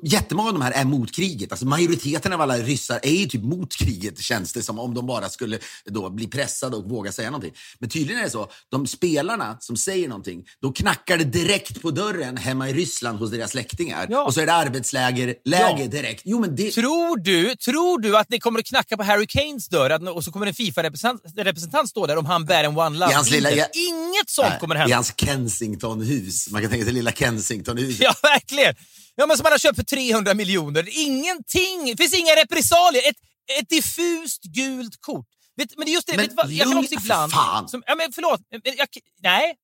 Speaker 2: jättemånga av de här är mot kriget. Alltså majoriteten av alla ryssar är ju typ mot kriget, känns det som, om de bara skulle då bli pressade och våga säga någonting. Men tydligen är det så, de spelarna som säger någonting, då knackar det direkt på dörren hemma i Ryssland hos deras släktingar. Ja. Och så är det arbetsläger läger ja. direkt. Jo, men det...
Speaker 1: tror, du, tror du att det kommer att knacka på Harry Kanes dörr och så kommer en Fifa-representant stå där om han bär en One Love? Lilla, ja, Inget sånt nej, kommer hända.
Speaker 2: I hans Kensington-hus. Man kan tänka sig lilla Kensington-huset.
Speaker 1: Ja, verkligen. Ja, men som man har köpt för 300 miljoner. Ingenting! Det finns inga repressalier. Ett, ett diffust gult kort. Vet, men det är just det, men, vet vad, jag kan också ibland...
Speaker 2: Fan.
Speaker 1: Som, ja, men förlåt, jag, nej.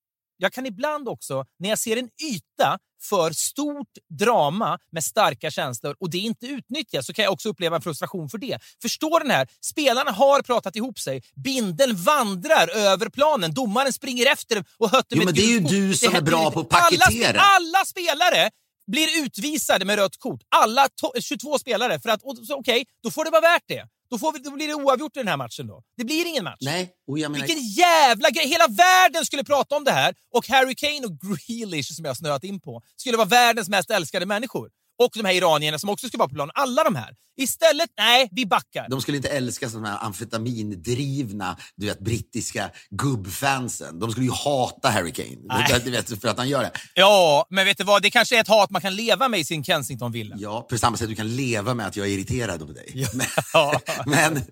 Speaker 1: Jag kan ibland också, när jag ser en yta för stort drama med starka känslor och det inte utnyttjas så kan jag också uppleva en frustration för det. Förstå den här, spelarna har pratat ihop sig, bindeln vandrar över planen, domaren springer efter och hötter
Speaker 2: med
Speaker 1: men
Speaker 2: Det är ju du som är bra på att paketera.
Speaker 1: Alla, alla spelare blir utvisade med rött kort. Alla 22 spelare. För att, okej, okay, då får det vara värt det. Då, får vi, då blir det oavgjort i den här matchen. då. Det blir ingen match.
Speaker 2: Nej, och jag menar...
Speaker 1: Vilken jävla grej! Hela världen skulle prata om det här och Harry Kane och Grealish, som jag snöat in på, skulle vara världens mest älskade människor och de här iranierna som också ska vara på plan. Alla de här. Istället, nej, vi backar.
Speaker 2: De skulle inte älska sådana här amfetamindrivna, du vet, brittiska gubbfansen. De skulle ju hata Harry Kane. Du vet, för att han gör det.
Speaker 1: Ja, men vet du vad? Det kanske är ett hat man kan leva med i sin Kensington-villa.
Speaker 2: Ja, på samma sätt du kan leva med att jag är irriterad på dig. Ja. Men, men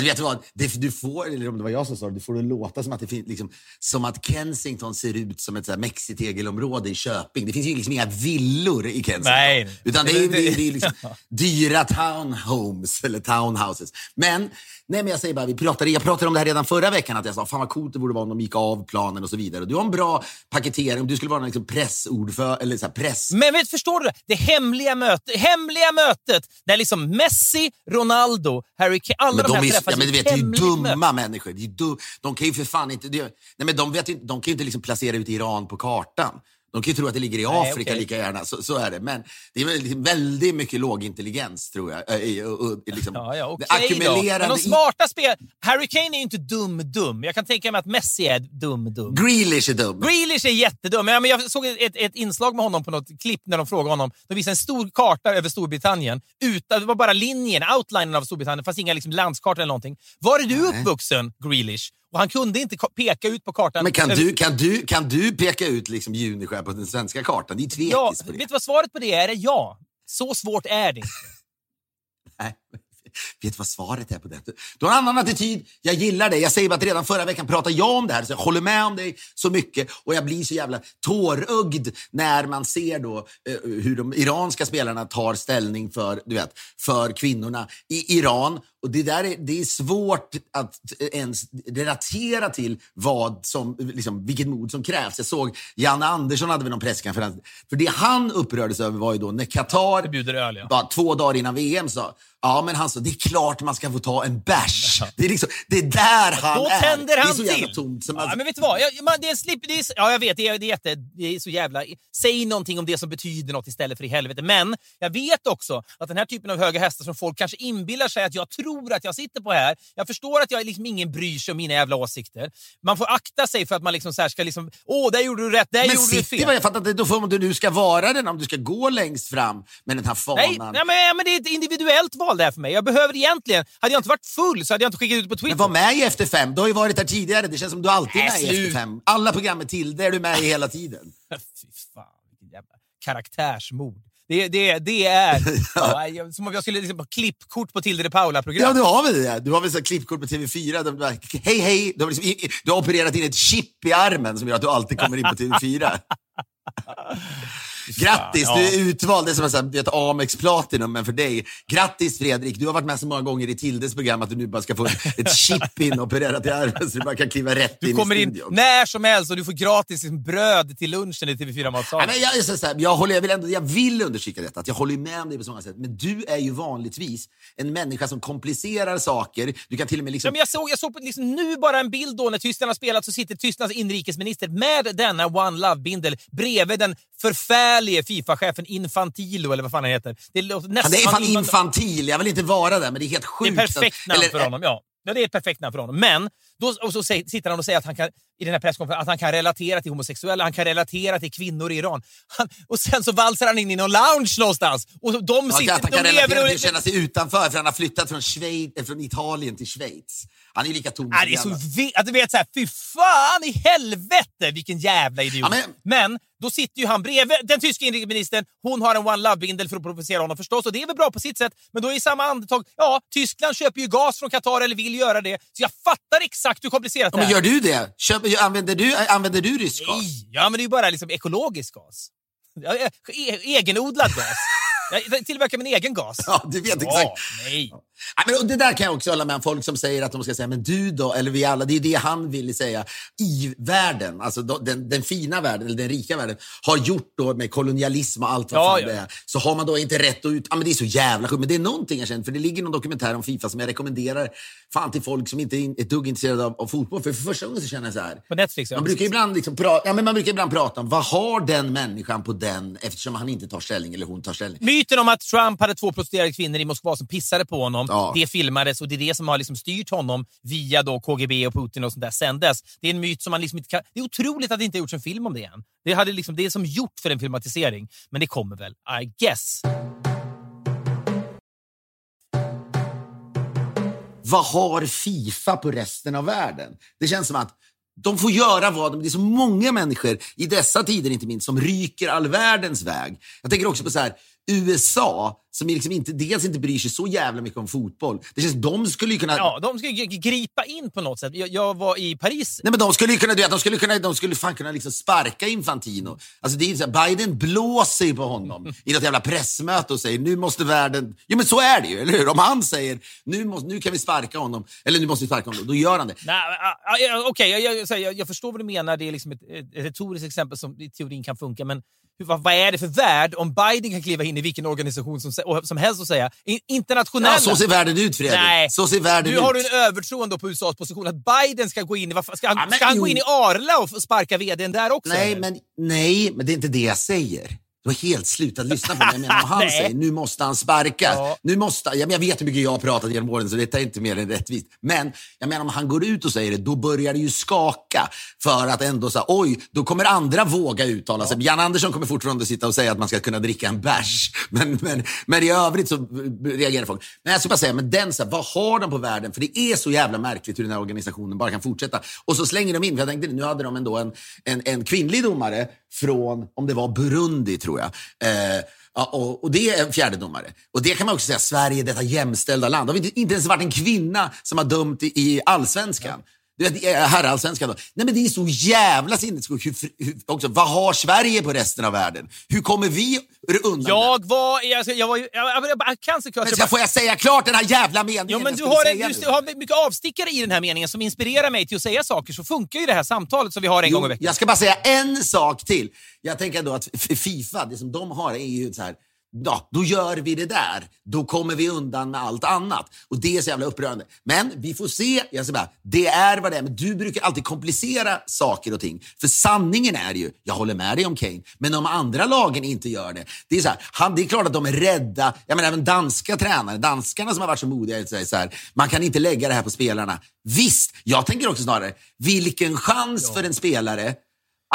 Speaker 2: du vet vad, det, du får, eller om det var jag som sa det, du får det låta som att, det finns, liksom, som att Kensington ser ut som ett mexitegelområde i Köping. Det finns ju liksom inga villor i Kensington.
Speaker 1: Nej.
Speaker 2: Utan det är, det, det är liksom dyra townhomes eller townhouses. Men Nej, men jag säger bara, vi pratade, jag pratade om det här redan förra veckan, att jag sa fan vad coolt det borde vara om de gick av planen och så vidare. Och du har en bra paketering, du skulle vara en liksom pressordförande, eller så här, press...
Speaker 1: Men vet, förstår du? Det hemliga, möte, hemliga mötet där liksom Messi, Ronaldo, Harry Kane, alla men de, de här träffas.
Speaker 2: Ja, men du vet, det är ju dumma människor. De, dum, de kan ju för fan inte... Det, nej, men de, vet, de kan ju inte liksom placera ut Iran på kartan. De kan ju tro att det ligger i Afrika Nej, okay. lika gärna, så, så, är det. Men det är väldigt mycket lågintelligens, tror jag. Äh, och, och, liksom,
Speaker 1: ja, ja, okay ackumulerande... Men de smarta spel... Harry Kane är ju inte dum-dum. Jag kan tänka mig att Messi är dum-dum.
Speaker 2: Grealish är dum.
Speaker 1: Grealish är jättedum. Ja, men jag såg ett, ett inslag med honom på något klipp när de frågade honom. De visade en stor karta över Storbritannien. Utan, det var bara linjen, outlinen av Storbritannien. Det fanns inga liksom, landskartor eller någonting. Var är du uppvuxen, Grealish? Och han kunde inte peka ut på kartan.
Speaker 2: Men kan du, kan du, kan du peka ut liksom Junisjö på den svenska kartan? Det är tvekis
Speaker 1: ja,
Speaker 2: på det.
Speaker 1: Vet du vad svaret på det är? Ja. Så svårt är det inte.
Speaker 2: Nej. Vet du vad svaret är på det? Du har en annan attityd. Jag gillar det. Jag säger bara att redan förra veckan pratade jag om det här, så jag håller med om dig så mycket. Och jag blir så jävla tårögd när man ser då eh, hur de iranska spelarna tar ställning för, du vet, för kvinnorna i Iran. Och det, där är, det är svårt att ens relatera till vad som, liksom, vilket mod som krävs. Jag såg Janne Andersson hade väl någon presskonferens. För det han upprördes över var ju då när Qatar,
Speaker 1: öl, ja.
Speaker 2: två dagar innan VM, sa Ja, men han sa, det är klart man ska få ta en bärs. Det, är liksom, det är där han
Speaker 1: Då är. tänder han
Speaker 2: det är så
Speaker 1: till.
Speaker 2: Tomt,
Speaker 1: som ja, men vet du vad? Jag, man, det är slip, det är, ja, jag vet, det är, det, är jätte, det är så jävla... Säg någonting om det som betyder något istället för i helvete. Men jag vet också att den här typen av höga hästar som folk kanske inbillar sig att jag tror att jag sitter på här. Jag förstår att jag liksom ingen bryr sig om mina jävla åsikter. Man får akta sig för att man liksom så ska liksom... Åh, där gjorde du rätt, där men gjorde du fel.
Speaker 2: Jag fattar inte, då får man, du ska vara den om du ska gå längst fram med den här fanan.
Speaker 1: Nej, nej men, men det är ett individuellt val där för mig. Jag behöver egentligen, hade jag inte varit full så hade jag inte skickat ut på Twitter.
Speaker 2: Men var med i Efter fem. Du har ju varit här tidigare. Det känns som du alltid är med i Efter fem. Alla program med Tilde är du med i hela tiden.
Speaker 1: Fy fan, vilken jävla karaktärsmord. Det, det, det är ja. som om jag skulle liksom klippkort på Tilde de Paula-program.
Speaker 2: Ja, du har väl det. Du har väl så klippkort på TV4. De bara, hej, hej. Du har, liksom, du har opererat in ett chip i armen som gör att du alltid kommer in på TV4. Grattis,
Speaker 1: ja.
Speaker 2: du är utvald. Det är som att du vet, Amex Platinum, men för dig. Grattis Fredrik, du har varit med så många gånger i Tildes program att du nu bara ska få ett chip in opererat i armen så du bara kan kliva rätt
Speaker 1: Du
Speaker 2: in
Speaker 1: kommer
Speaker 2: i
Speaker 1: in
Speaker 2: studion.
Speaker 1: när som helst och du får gratis bröd till lunchen i TV4-matsalen.
Speaker 2: Nej, men jag, är så så här, jag, håller, jag, vill ändå, jag vill understryka detta, att jag håller med om dig på så många sätt. Men du är ju vanligtvis en människa som komplicerar saker. Du kan till och med liksom...
Speaker 1: Ja, men jag såg, jag såg på, liksom, nu bara en bild då när Tyskland har spelat så sitter Tysklands inrikesminister med denna One Love-bindel bredvid den förfärlige Fifa-chefen Infantilo, eller vad fan han heter. Det, låter
Speaker 2: Han är fan
Speaker 1: infant-
Speaker 2: infantil, jag vill inte vara där, men det är helt
Speaker 1: Det är
Speaker 2: sjukt.
Speaker 1: perfekt namn
Speaker 2: eller-
Speaker 1: för honom, ja. ja. Det är ett perfekt namn för honom. Men då, och så säger, sitter han och säger att han kan, i den här presskonferensen att han kan relatera till homosexuella, han kan relatera till kvinnor i Iran. Han, och sen så valsar han in i någon lounge någonstans. Och så- de
Speaker 2: Ja,
Speaker 1: sitter...
Speaker 2: att han kan relatera
Speaker 1: och-
Speaker 2: till att känna sig utanför, för han har flyttat från, Schweiz, eh, från Italien till Schweiz. Han är lika tom
Speaker 1: Ja, det är så att du vet såhär, fy fan i helvete vilken jävla idiot.
Speaker 2: Ja,
Speaker 1: men...
Speaker 2: men-
Speaker 1: då sitter ju han bredvid den tyska inrikesministern, hon har en One Love-bindel för att provocera honom förstås och det är väl bra på sitt sätt. Men då i samma andetag, ja, Tyskland köper ju gas från Qatar eller vill göra det. Så jag fattar exakt hur komplicerat
Speaker 2: Ja,
Speaker 1: det
Speaker 2: men
Speaker 1: är.
Speaker 2: gör du det? Köper, använder, du, använder du rysk gas?
Speaker 1: Nej, ja men det är ju bara liksom ekologisk gas. Ja, e- e- egenodlad gas. Jag tillverkar min egen gas.
Speaker 2: Ja, du vet
Speaker 1: Ja,
Speaker 2: exakt.
Speaker 1: nej.
Speaker 2: Ja, men det där kan jag också hålla med om. Folk som säger att de ska säga, men du då, eller vi alla, det är det han vill säga. I världen, alltså den, den fina världen, eller den rika världen, har gjort då med kolonialism och allt vad
Speaker 1: Ja,
Speaker 2: fan
Speaker 1: ja.
Speaker 2: det är. Så har man då inte rätt att ut... Ja, men det är så jävla sjukt. Men det är någonting jag känner, för det ligger någon dokumentär om Fifa som jag rekommenderar fan till folk som inte är ett dugg intresserade av, av fotboll. För, för första gången så känner jag så här.
Speaker 1: På Netflix, ja.
Speaker 2: Man brukar, ibland liksom pra, ja, men man brukar ibland prata om vad har den människan på den eftersom han inte tar ställning eller hon tar ställning.
Speaker 1: Myten om att Trump hade två prostituerade kvinnor i Moskva som pissade på honom,
Speaker 2: Ja.
Speaker 1: det filmades och det är det som har liksom styrt honom via då KGB och Putin och sånt där sen dess. Det är en myt som man liksom inte kan... Det är otroligt att det inte gjorts en film om det än. Det, hade liksom, det är som gjort för en filmatisering, men det kommer väl, I guess.
Speaker 2: Vad har Fifa på resten av världen? Det känns som att de får göra vad de... Det är så många människor, i dessa tider inte minst, som ryker all världens väg. Jag tänker också på så här, USA, som liksom inte, dels inte bryr sig så jävla mycket om fotboll. Det känns de skulle ju kunna...
Speaker 1: Ja, de g- gripa in på något sätt. Jag, jag var i Paris
Speaker 2: Nej, men de skulle ju kunna, du vet, de skulle kunna, de skulle fan kunna liksom sparka Infantino. Alltså det är så här, Biden blåser ju på honom i något jävla pressmöte och säger nu måste världen... Jo men så är det ju, eller hur? Om han säger nu, måste, nu kan vi sparka honom, eller nu måste vi sparka honom, då gör han det.
Speaker 1: Ah, ah, Okej, jag, jag, jag, jag förstår vad du menar. Det är liksom ett, ett, ett retoriskt exempel som i teorin kan funka. Men hur, vad, vad är det för värld om Biden kan kliva in i vilken organisation som, och- som helst och säga "I- internationella...
Speaker 2: Ja, så ser världen ut Fredrik.
Speaker 1: Nej.
Speaker 2: Så ser världen
Speaker 1: Nu
Speaker 2: ut.
Speaker 1: har du en övertro ändå på USAs position. Att Biden ska gå in i... Ska han,
Speaker 2: Ja, men
Speaker 1: ska han gå in i Arla och sparka vdn där också?
Speaker 2: Nej
Speaker 1: eller?
Speaker 2: men, nej, men det är inte det jag säger. Du har helt slutat lyssna på mig. Jag menar, om han säger nu måste han sparka.
Speaker 1: Ja.
Speaker 2: Nu måste, ja, men jag vet hur mycket jag har pratat genom åren så detta är inte mer än rättvist. Men jag menar, om han går ut och säger det, då börjar det ju skaka. För att ändå säga, oj, då kommer andra våga uttala sig. Jan Andersson kommer fortfarande sitta och säga att man ska kunna dricka en bärs. Men, men, men i övrigt så reagerar folk. Men jag ska bara säga, men den, så här, vad har de på världen? För det är så jävla märkligt hur den här organisationen bara kan fortsätta. Och så slänger de in, för jag tänkte nu hade de ändå en, en, en kvinnlig domare från, om det var Burundi tror jag. Eh, och, och det är en fjärde domare. Och det kan man också säga, Sverige, detta jämställda land. Det har inte, inte ens varit en kvinna som har dömt i, i allsvenskan. Ja herrallsvenskan då. Nej men det är så jävla sinnessjukt. Också, vad har Sverige på resten av världen? Hur kommer vi undan?
Speaker 1: Jag var... Alltså, jag var. Jag, jag, jag, cancerkurs,
Speaker 2: Men
Speaker 1: jag
Speaker 2: får jag säga klart den här jävla meningen?
Speaker 1: Jo, men
Speaker 2: jag
Speaker 1: du har, en,
Speaker 2: nu?
Speaker 1: du har mycket avstickare i den här meningen som inspirerar mig till att säga saker. Så funkar ju det här samtalet som vi har en gång i
Speaker 2: Jo,
Speaker 1: veckan.
Speaker 2: jag ska bara säga en sak till. Jag tänker då att Fifa, det som de har är ju så här, ja, då gör vi det där. Då kommer vi undan med allt annat. Och det är så jävla upprörande. Men vi får se. Jag säger bara, det är vad det är. Men du brukar alltid komplicera saker och ting. För sanningen är ju, jag håller med dig om Kane, men om andra lagen inte gör det. Det är, så här, han, det är klart att de är rädda. Jag menar även danska tränare, danskarna som har varit så modiga, säger så här, man kan inte lägga det här på spelarna. Visst, jag tänker också snarare, vilken chans för en spelare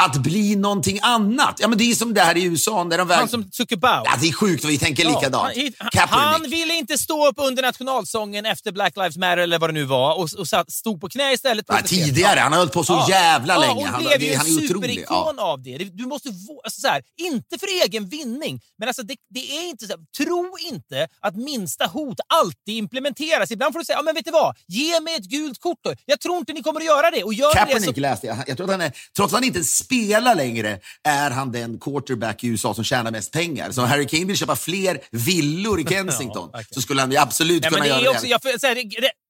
Speaker 2: att bli någonting annat. Ja, men det är som det här i USA. Där de väg...
Speaker 1: Han som Zuckerbau.
Speaker 2: ja, det är sjukt vad vi tänker likadant.
Speaker 1: han, han,
Speaker 2: Kaepernick.
Speaker 1: han ville inte stå upp under nationalsången efter Black Lives Matter eller vad det nu var och, och satt, stod på knä istället.
Speaker 2: Ja, tidigare, han har hållit på så jävla
Speaker 1: ja,
Speaker 2: länge. Han-
Speaker 1: blev ju
Speaker 2: han är
Speaker 1: superikon
Speaker 2: Ja.
Speaker 1: av det. Du måste alltså så här, inte för egen vinning, men alltså det, det är inte så här, tro inte att minsta hot alltid implementeras. Ibland får du säga, ja, men vet du vad? Ge mig ett gult kort då. Jag tror inte ni kommer att göra det. Och gör ni det så
Speaker 2: Kaepernick läste jag. Jag tror att han är, trots att han inte spela längre är han den quarterback i USA som tjänar mest pengar. Så om Harry Kane vill köpa fler villor i Kensington
Speaker 1: Ja, verkligen.
Speaker 2: så skulle han ju absolut kunna
Speaker 1: det
Speaker 2: göra
Speaker 1: är
Speaker 2: det.
Speaker 1: också, jag, säga, det,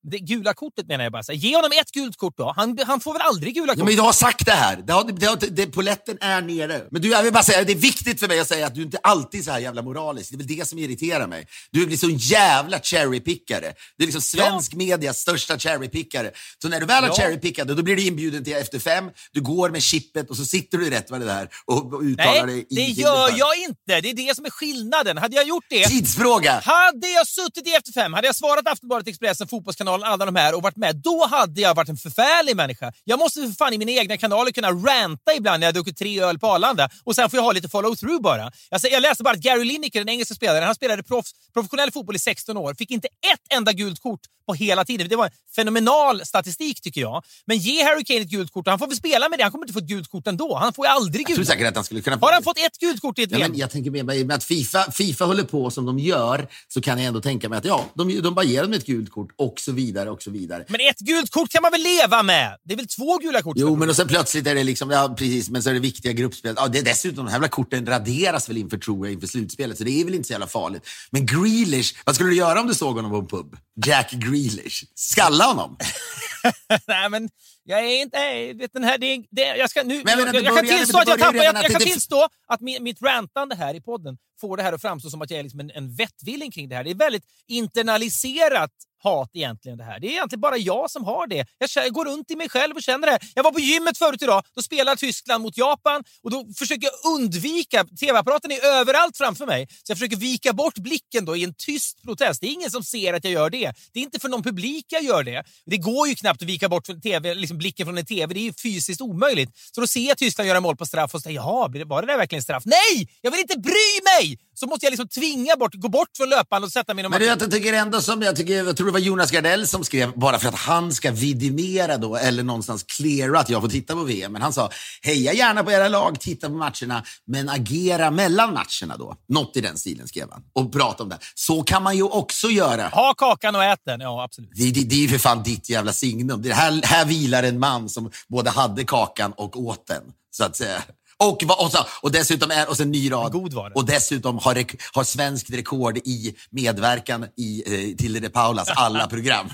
Speaker 1: det, det gula kortet menar jag bara. Så ge honom ett gult kort då. Han, han får väl aldrig gula
Speaker 2: Ja,
Speaker 1: kort?
Speaker 2: men jag har sagt det här. Det har, det har, det, poletten är nere. Men du, jag vill bara säga, det är viktigt för mig att säga att du inte alltid är så här jävla moralisk. Det är väl det som irriterar mig. Du blir så en jävla cherrypickare. Det är liksom svensk medias största cherrypickare. Så när du väl har
Speaker 1: Ja.
Speaker 2: cherrypickade, då blir du inbjuden till Efter fem. Du går med chippet och så sitter du rätt vad det där och, och uttalar
Speaker 1: Nej,
Speaker 2: i
Speaker 1: det
Speaker 2: din
Speaker 1: gör
Speaker 2: debatt.
Speaker 1: jag inte. Det är det som är skillnaden. Hade jag gjort det
Speaker 2: Tidsfråga!
Speaker 1: Hade jag suttit i Efter fem, hade jag svarat Aftonbladet, Expressen, Fotbollskanalen, alla de här och varit med, då hade jag varit en förfärlig människa. Jag måste för fan i mina egna kanaler kunna ranta ibland när jag druckit tre öl på Arlanda och sen får jag ha lite follow-through bara. Jag, säger- jag läste bara att Gary Lineker, den engelska spelaren, han spelade proff, professionell fotboll i 16 år, fick inte ett enda gult kort på hela tiden. Det var en fenomenal statistik tycker jag. Men ge Harry Kane ett gult kort och han får väl spela med det. Han kommer inte få ett gult kort ändå. Han får ju aldrig
Speaker 2: Jag tror
Speaker 1: gult
Speaker 2: säkert att han skulle kunna
Speaker 1: Har han fått ett gult kort i ett
Speaker 2: Ja, men jag tänker med, med att Fifa, Fifa håller på som de gör så kan jag ändå tänka mig att ja, de, de bara ger dem ett gult kort och så vidare och så vidare.
Speaker 1: Men ett gult kort kan man väl leva med? Det är väl två gula kort?
Speaker 2: Jo, men och sen plötsligt är det liksom, ja precis, men så är det viktiga gruppspel. Ja, det är dessutom, de här jävla korten raderas väl inför, tror jag, inför slutspelet, så det är väl inte så jävla farligt. Men Grealish, vad skulle du göra om du såg honom på en pub? Jack Grealish. Skalla honom?
Speaker 1: Nej, men jag är inte... Nej, vet den här, det, det, jag, ska, nu,
Speaker 2: Men jag menar,
Speaker 1: jag,
Speaker 2: det
Speaker 1: jag kan tillstå att jag tappar... Jag, jag kan
Speaker 2: det-
Speaker 1: tillstå att min, mitt rantande här i podden får det här att framstå som att jag är liksom en, en vettvilling kring det här. Det är väldigt internaliserat hat egentligen det här. Det är egentligen bara jag som har det. Jag, går runt i mig själv och känner det. Jag var på gymmet förut idag. Då spelar Tyskland mot Japan och då försöker jag undvika... TV-apparaten är överallt framför mig. Så jag försöker vika bort blicken då i en tyst protest. Det är ingen som ser att jag gör det. Det är inte för någon publik jag gör det. Det går ju knappt att vika bort från TV, liksom blicken från en TV. Det är ju fysiskt omöjligt. Så då ser jag Tyskland göra mål på straff och säger jaha, var det där verkligen straff? Nej! Jag vill inte bry mig! Så måste jag liksom tvinga bort, gå bort från löparen och sätta mig inom
Speaker 2: Men du, jag tycker ändå som, jag, tycker, jag tror det var Jonas Gardell som skrev, bara för att han ska vidimera då, eller någonstans cleara att jag får titta på VM. Men han sa, heja gärna på era lag, titta på matcherna, men agera mellan matcherna då. Något i den stilen skrev han. Och prata om det. Så kan man ju också göra.
Speaker 1: Ha kakan och ät den. Ja, absolut.
Speaker 2: Det, det, det är ju för fan ditt jävla signum. Det här, här vilar en man som både hade kakan och åt den, så att säga. Och, och, så, och dessutom är, och sen ny rad.
Speaker 1: God var den.
Speaker 2: Och dessutom har, rek- har svenskt rekord i medverkan i eh, Tilde de Paulas alla program.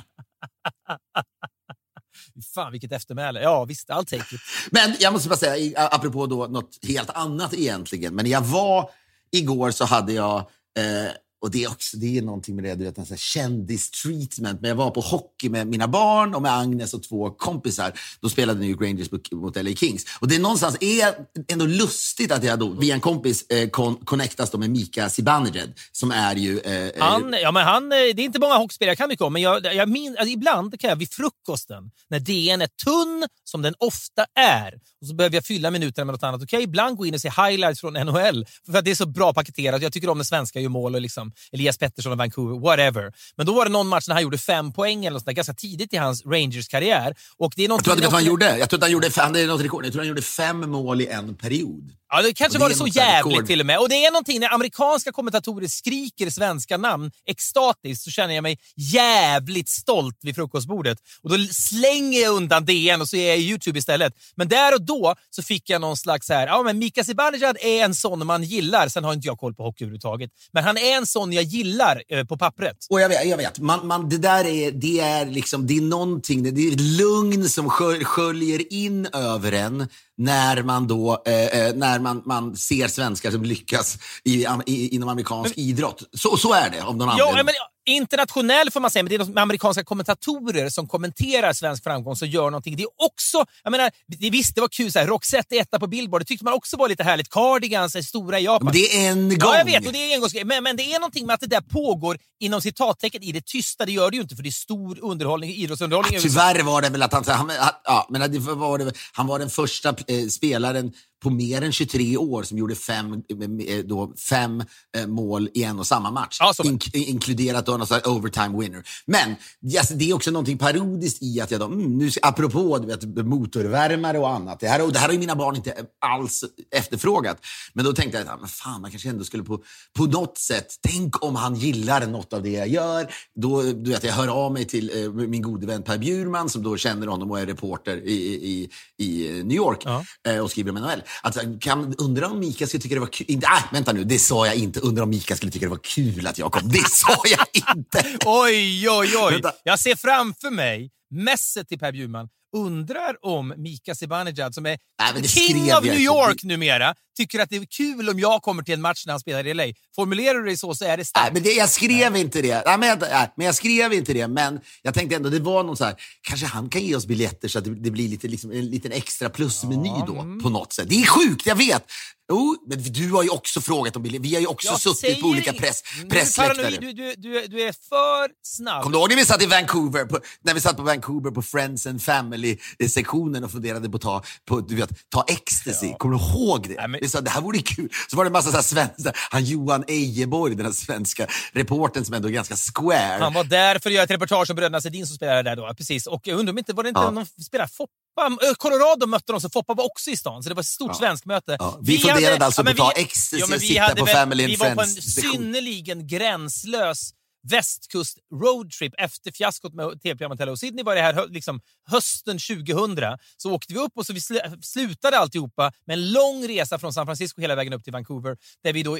Speaker 1: Fan, vilket eftermäle. Ja, visst. I'll take it.
Speaker 2: Men jag måste bara säga, apropå då något helt annat egentligen, men när jag var igår så hade jag eh, och det är också det är någonting med det, du vet, en kändis-treatment. Men jag var på hockey med mina barn och med Agnes och två kompisar. Då spelade New York Rangers mot- LA Kings. Och det är någonstans är ändå lustigt att jag då via en kompis eh, kon- connectas då med Mika Zibanejad som är ju... Eh, eh
Speaker 1: Han, ja, men han, eh, det är inte många hockeyspelare jag kan mycket om, men jag, jag min, alltså ibland kan jag vid frukosten, när DN är tunn, som den ofta är, och så behöver jag fylla minuterna med något annat. kan jag ibland gå in och se highlights från NHL, för att det är så bra paketerat. Jag tycker om när svenskar gör mål, och liksom Elias Pettersson och Vancouver, whatever. Men då var det någon match när han gjorde fem poäng eller något där, ganska tidigt i hans Rangers-karriär. Och det är
Speaker 2: jag tror att han gjorde? Jag tror att han gjorde, fan, det är något rekord. Jag tror han gjorde fem mål i en period.
Speaker 1: Ja, det kanske
Speaker 2: det
Speaker 1: var det så jävligt
Speaker 2: rekord.
Speaker 1: till och med. Och det är någonting när amerikanska kommentatorer skriker svenska namn extatiskt så känner jag mig jävligt stolt vid frukostbordet. Och då slänger jag undan DN och så är jag i YouTube istället. Men där och då så fick jag någon slags här, ja men Mika Zibanejad är en sån man gillar. Sen har inte jag koll på hockey överhuvudtaget. Men han är en sån jag gillar eh, på pappret.
Speaker 2: Och jag vet, jag vet. Man, man, det där är, det är liksom, det är någonting, det är lugn som skö- sköljer in över en när man då, eh, eh, när man, man ser svenskar som lyckas i, i, inom amerikansk idrott. Så, så är det, om någon
Speaker 1: Ja,
Speaker 2: anledning.
Speaker 1: men internationell får man säga, men det är de amerikanska kommentatorer som kommenterar svensk framgång som gör någonting. Det är också, jag menar, det, visst det var kul, så här, Roxette är etta på Billboard, det tyckte man också var lite härligt. Cardigans är stora i Japan.
Speaker 2: Men det är en gång.
Speaker 1: Ja, jag vet. Och det är engångsgrej. Men, men det är någonting med att det där pågår inom citattecken i det tysta. Det gör det ju inte, för det är stor underhållning, idrottsunderhållning. i USA.
Speaker 2: Tyvärr var det väl att han, han, han, ja, men det var det, han var den första eh, spelaren på mer än 23 år som gjorde fem, eh, då, fem eh, mål i en och samma match.
Speaker 1: Ja.
Speaker 2: In, inkluderat då någon slags overtime winner. Men yes, det är också någonting parodiskt i att jag då, mm, nu, apropå du vet, motorvärmare och annat. Det här, och det här har ju mina barn inte alls efterfrågat. Men då tänkte jag, att, men fan, man kanske ändå skulle på, på något sätt, tänk om han gillar något av det jag gör. Då, du vet, jag hör av mig till eh, min gode vän Per Bjurman som då känner honom och är reporter i, i, i New York
Speaker 1: Ja.
Speaker 2: eh, och skriver om NHL. Att, kan, undra om Mika skulle tycka det var kul. Nej, vänta nu, det sa jag inte. Undra om Mika skulle tycka det var kul att jag kom. Det sa jag inte!
Speaker 1: Oj, oj, oj!
Speaker 2: Vänta.
Speaker 1: Jag ser framför mig messet till Per Bjurman. Undrar om Mika Zibanejad, som är
Speaker 2: Nej, det
Speaker 1: king of New. York numera, tycker att det är kul om jag kommer till en match när han spelar i LA. Formulerar du det så så är det
Speaker 2: Nej,
Speaker 1: starkt.
Speaker 2: men det, jag skrev inte det. Nej, men, jag, nej, men jag skrev inte det. Men jag tänkte ändå, det var någon så här, kanske han kan ge oss biljetter så att det, det blir lite, liksom, en liten extra plusmeny då
Speaker 1: mm.
Speaker 2: på något sätt. Det är sjukt, jag vet. Jo, men du har ju också frågat om biljetter. Vi har ju också
Speaker 1: Jag
Speaker 2: suttit på olika press, pressläktare.
Speaker 1: Du, du, du, du är för snabb.
Speaker 2: Kommer du ihåg när vi satt i Vancouver, på, när vi satt på Vancouver på Friends and Family-sektionen och funderade på att ta, på, du vet, ta ecstasy? Kommer du ihåg det?
Speaker 1: Nej, men-
Speaker 2: Vi sa det här vore kul. Så var det en massa så svenska, han Johan Ejeborg, den här svenska reportern som ändå är ganska square.
Speaker 1: Han var där för att göra ett reportage om bröderna Sedin som spelade där då. Precis. Och jag undrar om inte, var det inte
Speaker 2: Ja.
Speaker 1: någon spelare Foppa? Ö, Colorado mötte dem, så Foppa var också i stan. Så det var ett stort svenskt möte.
Speaker 2: Ja, vi funderade alltså
Speaker 1: men
Speaker 2: på att ta
Speaker 1: vi-
Speaker 2: ecstasy och
Speaker 1: vi
Speaker 2: sitta
Speaker 1: hade
Speaker 2: på
Speaker 1: väl-
Speaker 2: Family and
Speaker 1: Vi var på en synnerligen gränslös västkust roadtrip efter fiaskot med tv-programmet Hello Sydney var det här liksom, hösten 2000. Så åkte vi upp och så vi sl- slutade alltihopa med en lång resa från San Francisco hela vägen upp till Vancouver där vi då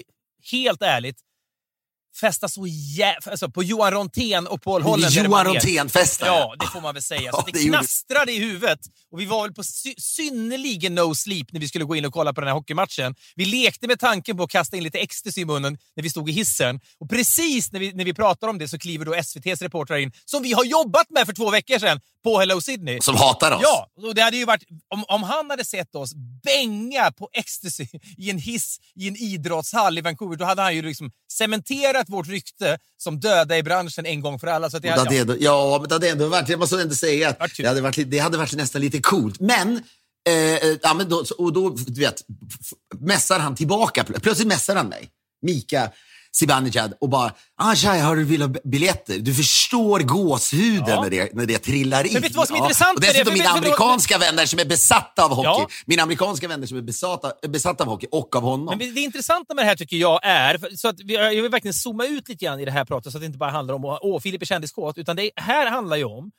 Speaker 1: helt ärligt festade så jä... alltså på Johan Rontén och Paul Holland.
Speaker 2: Johan
Speaker 1: ner.
Speaker 2: Rontén-festen.
Speaker 1: Ja, det får man väl säga. Så
Speaker 2: Ja,
Speaker 1: det,
Speaker 2: det
Speaker 1: knastrade i huvudet. Och vi var väl på sy synnerligen no sleep när vi skulle gå in och kolla på den här hockeymatchen. Vi lekte med tanken på att kasta in lite ecstasy i munnen när vi stod i hissen. Och precis när vi, när vi pratar om det så kliver då SVTs reportrar in, som vi har jobbat med för två veckor sedan på Hello Sydney.
Speaker 2: Som hatar oss.
Speaker 1: Ja, och det hade ju varit, om, om han hade sett oss bänga på ecstasy i en hiss i en idrottshall i Vancouver, då hade han ju liksom cementerat vårt rykte som döda i branschen en gång för alla. Så det,
Speaker 2: hade ändå, ja, men det hade ändå varit, jag måste ändå säga att det hade varit, det hade varit nästan lite coolt. Men, eh, eh, ja, men då, och då vet, mässar han tillbaka. Plötsligt mässar han mig, Mika Zibanejad, och bara ah, jag hörde du vill ha biljetter. Du förstår gåshuden
Speaker 1: Ja.
Speaker 2: när, det, när det trillar in.
Speaker 1: Men vet du vad som är intressant
Speaker 2: Och dessutom mina amerikanska vänner som är besatta av hockey.
Speaker 1: Ja.
Speaker 2: Mina amerikanska vänner som är besatta, besatta av hockey och av honom.
Speaker 1: Men det intressanta med det här tycker jag är, så att jag vill verkligen zooma ut lite grann i det här pratet så att det inte bara handlar om åh, Filip är kändiskåt, utan det här handlar ju om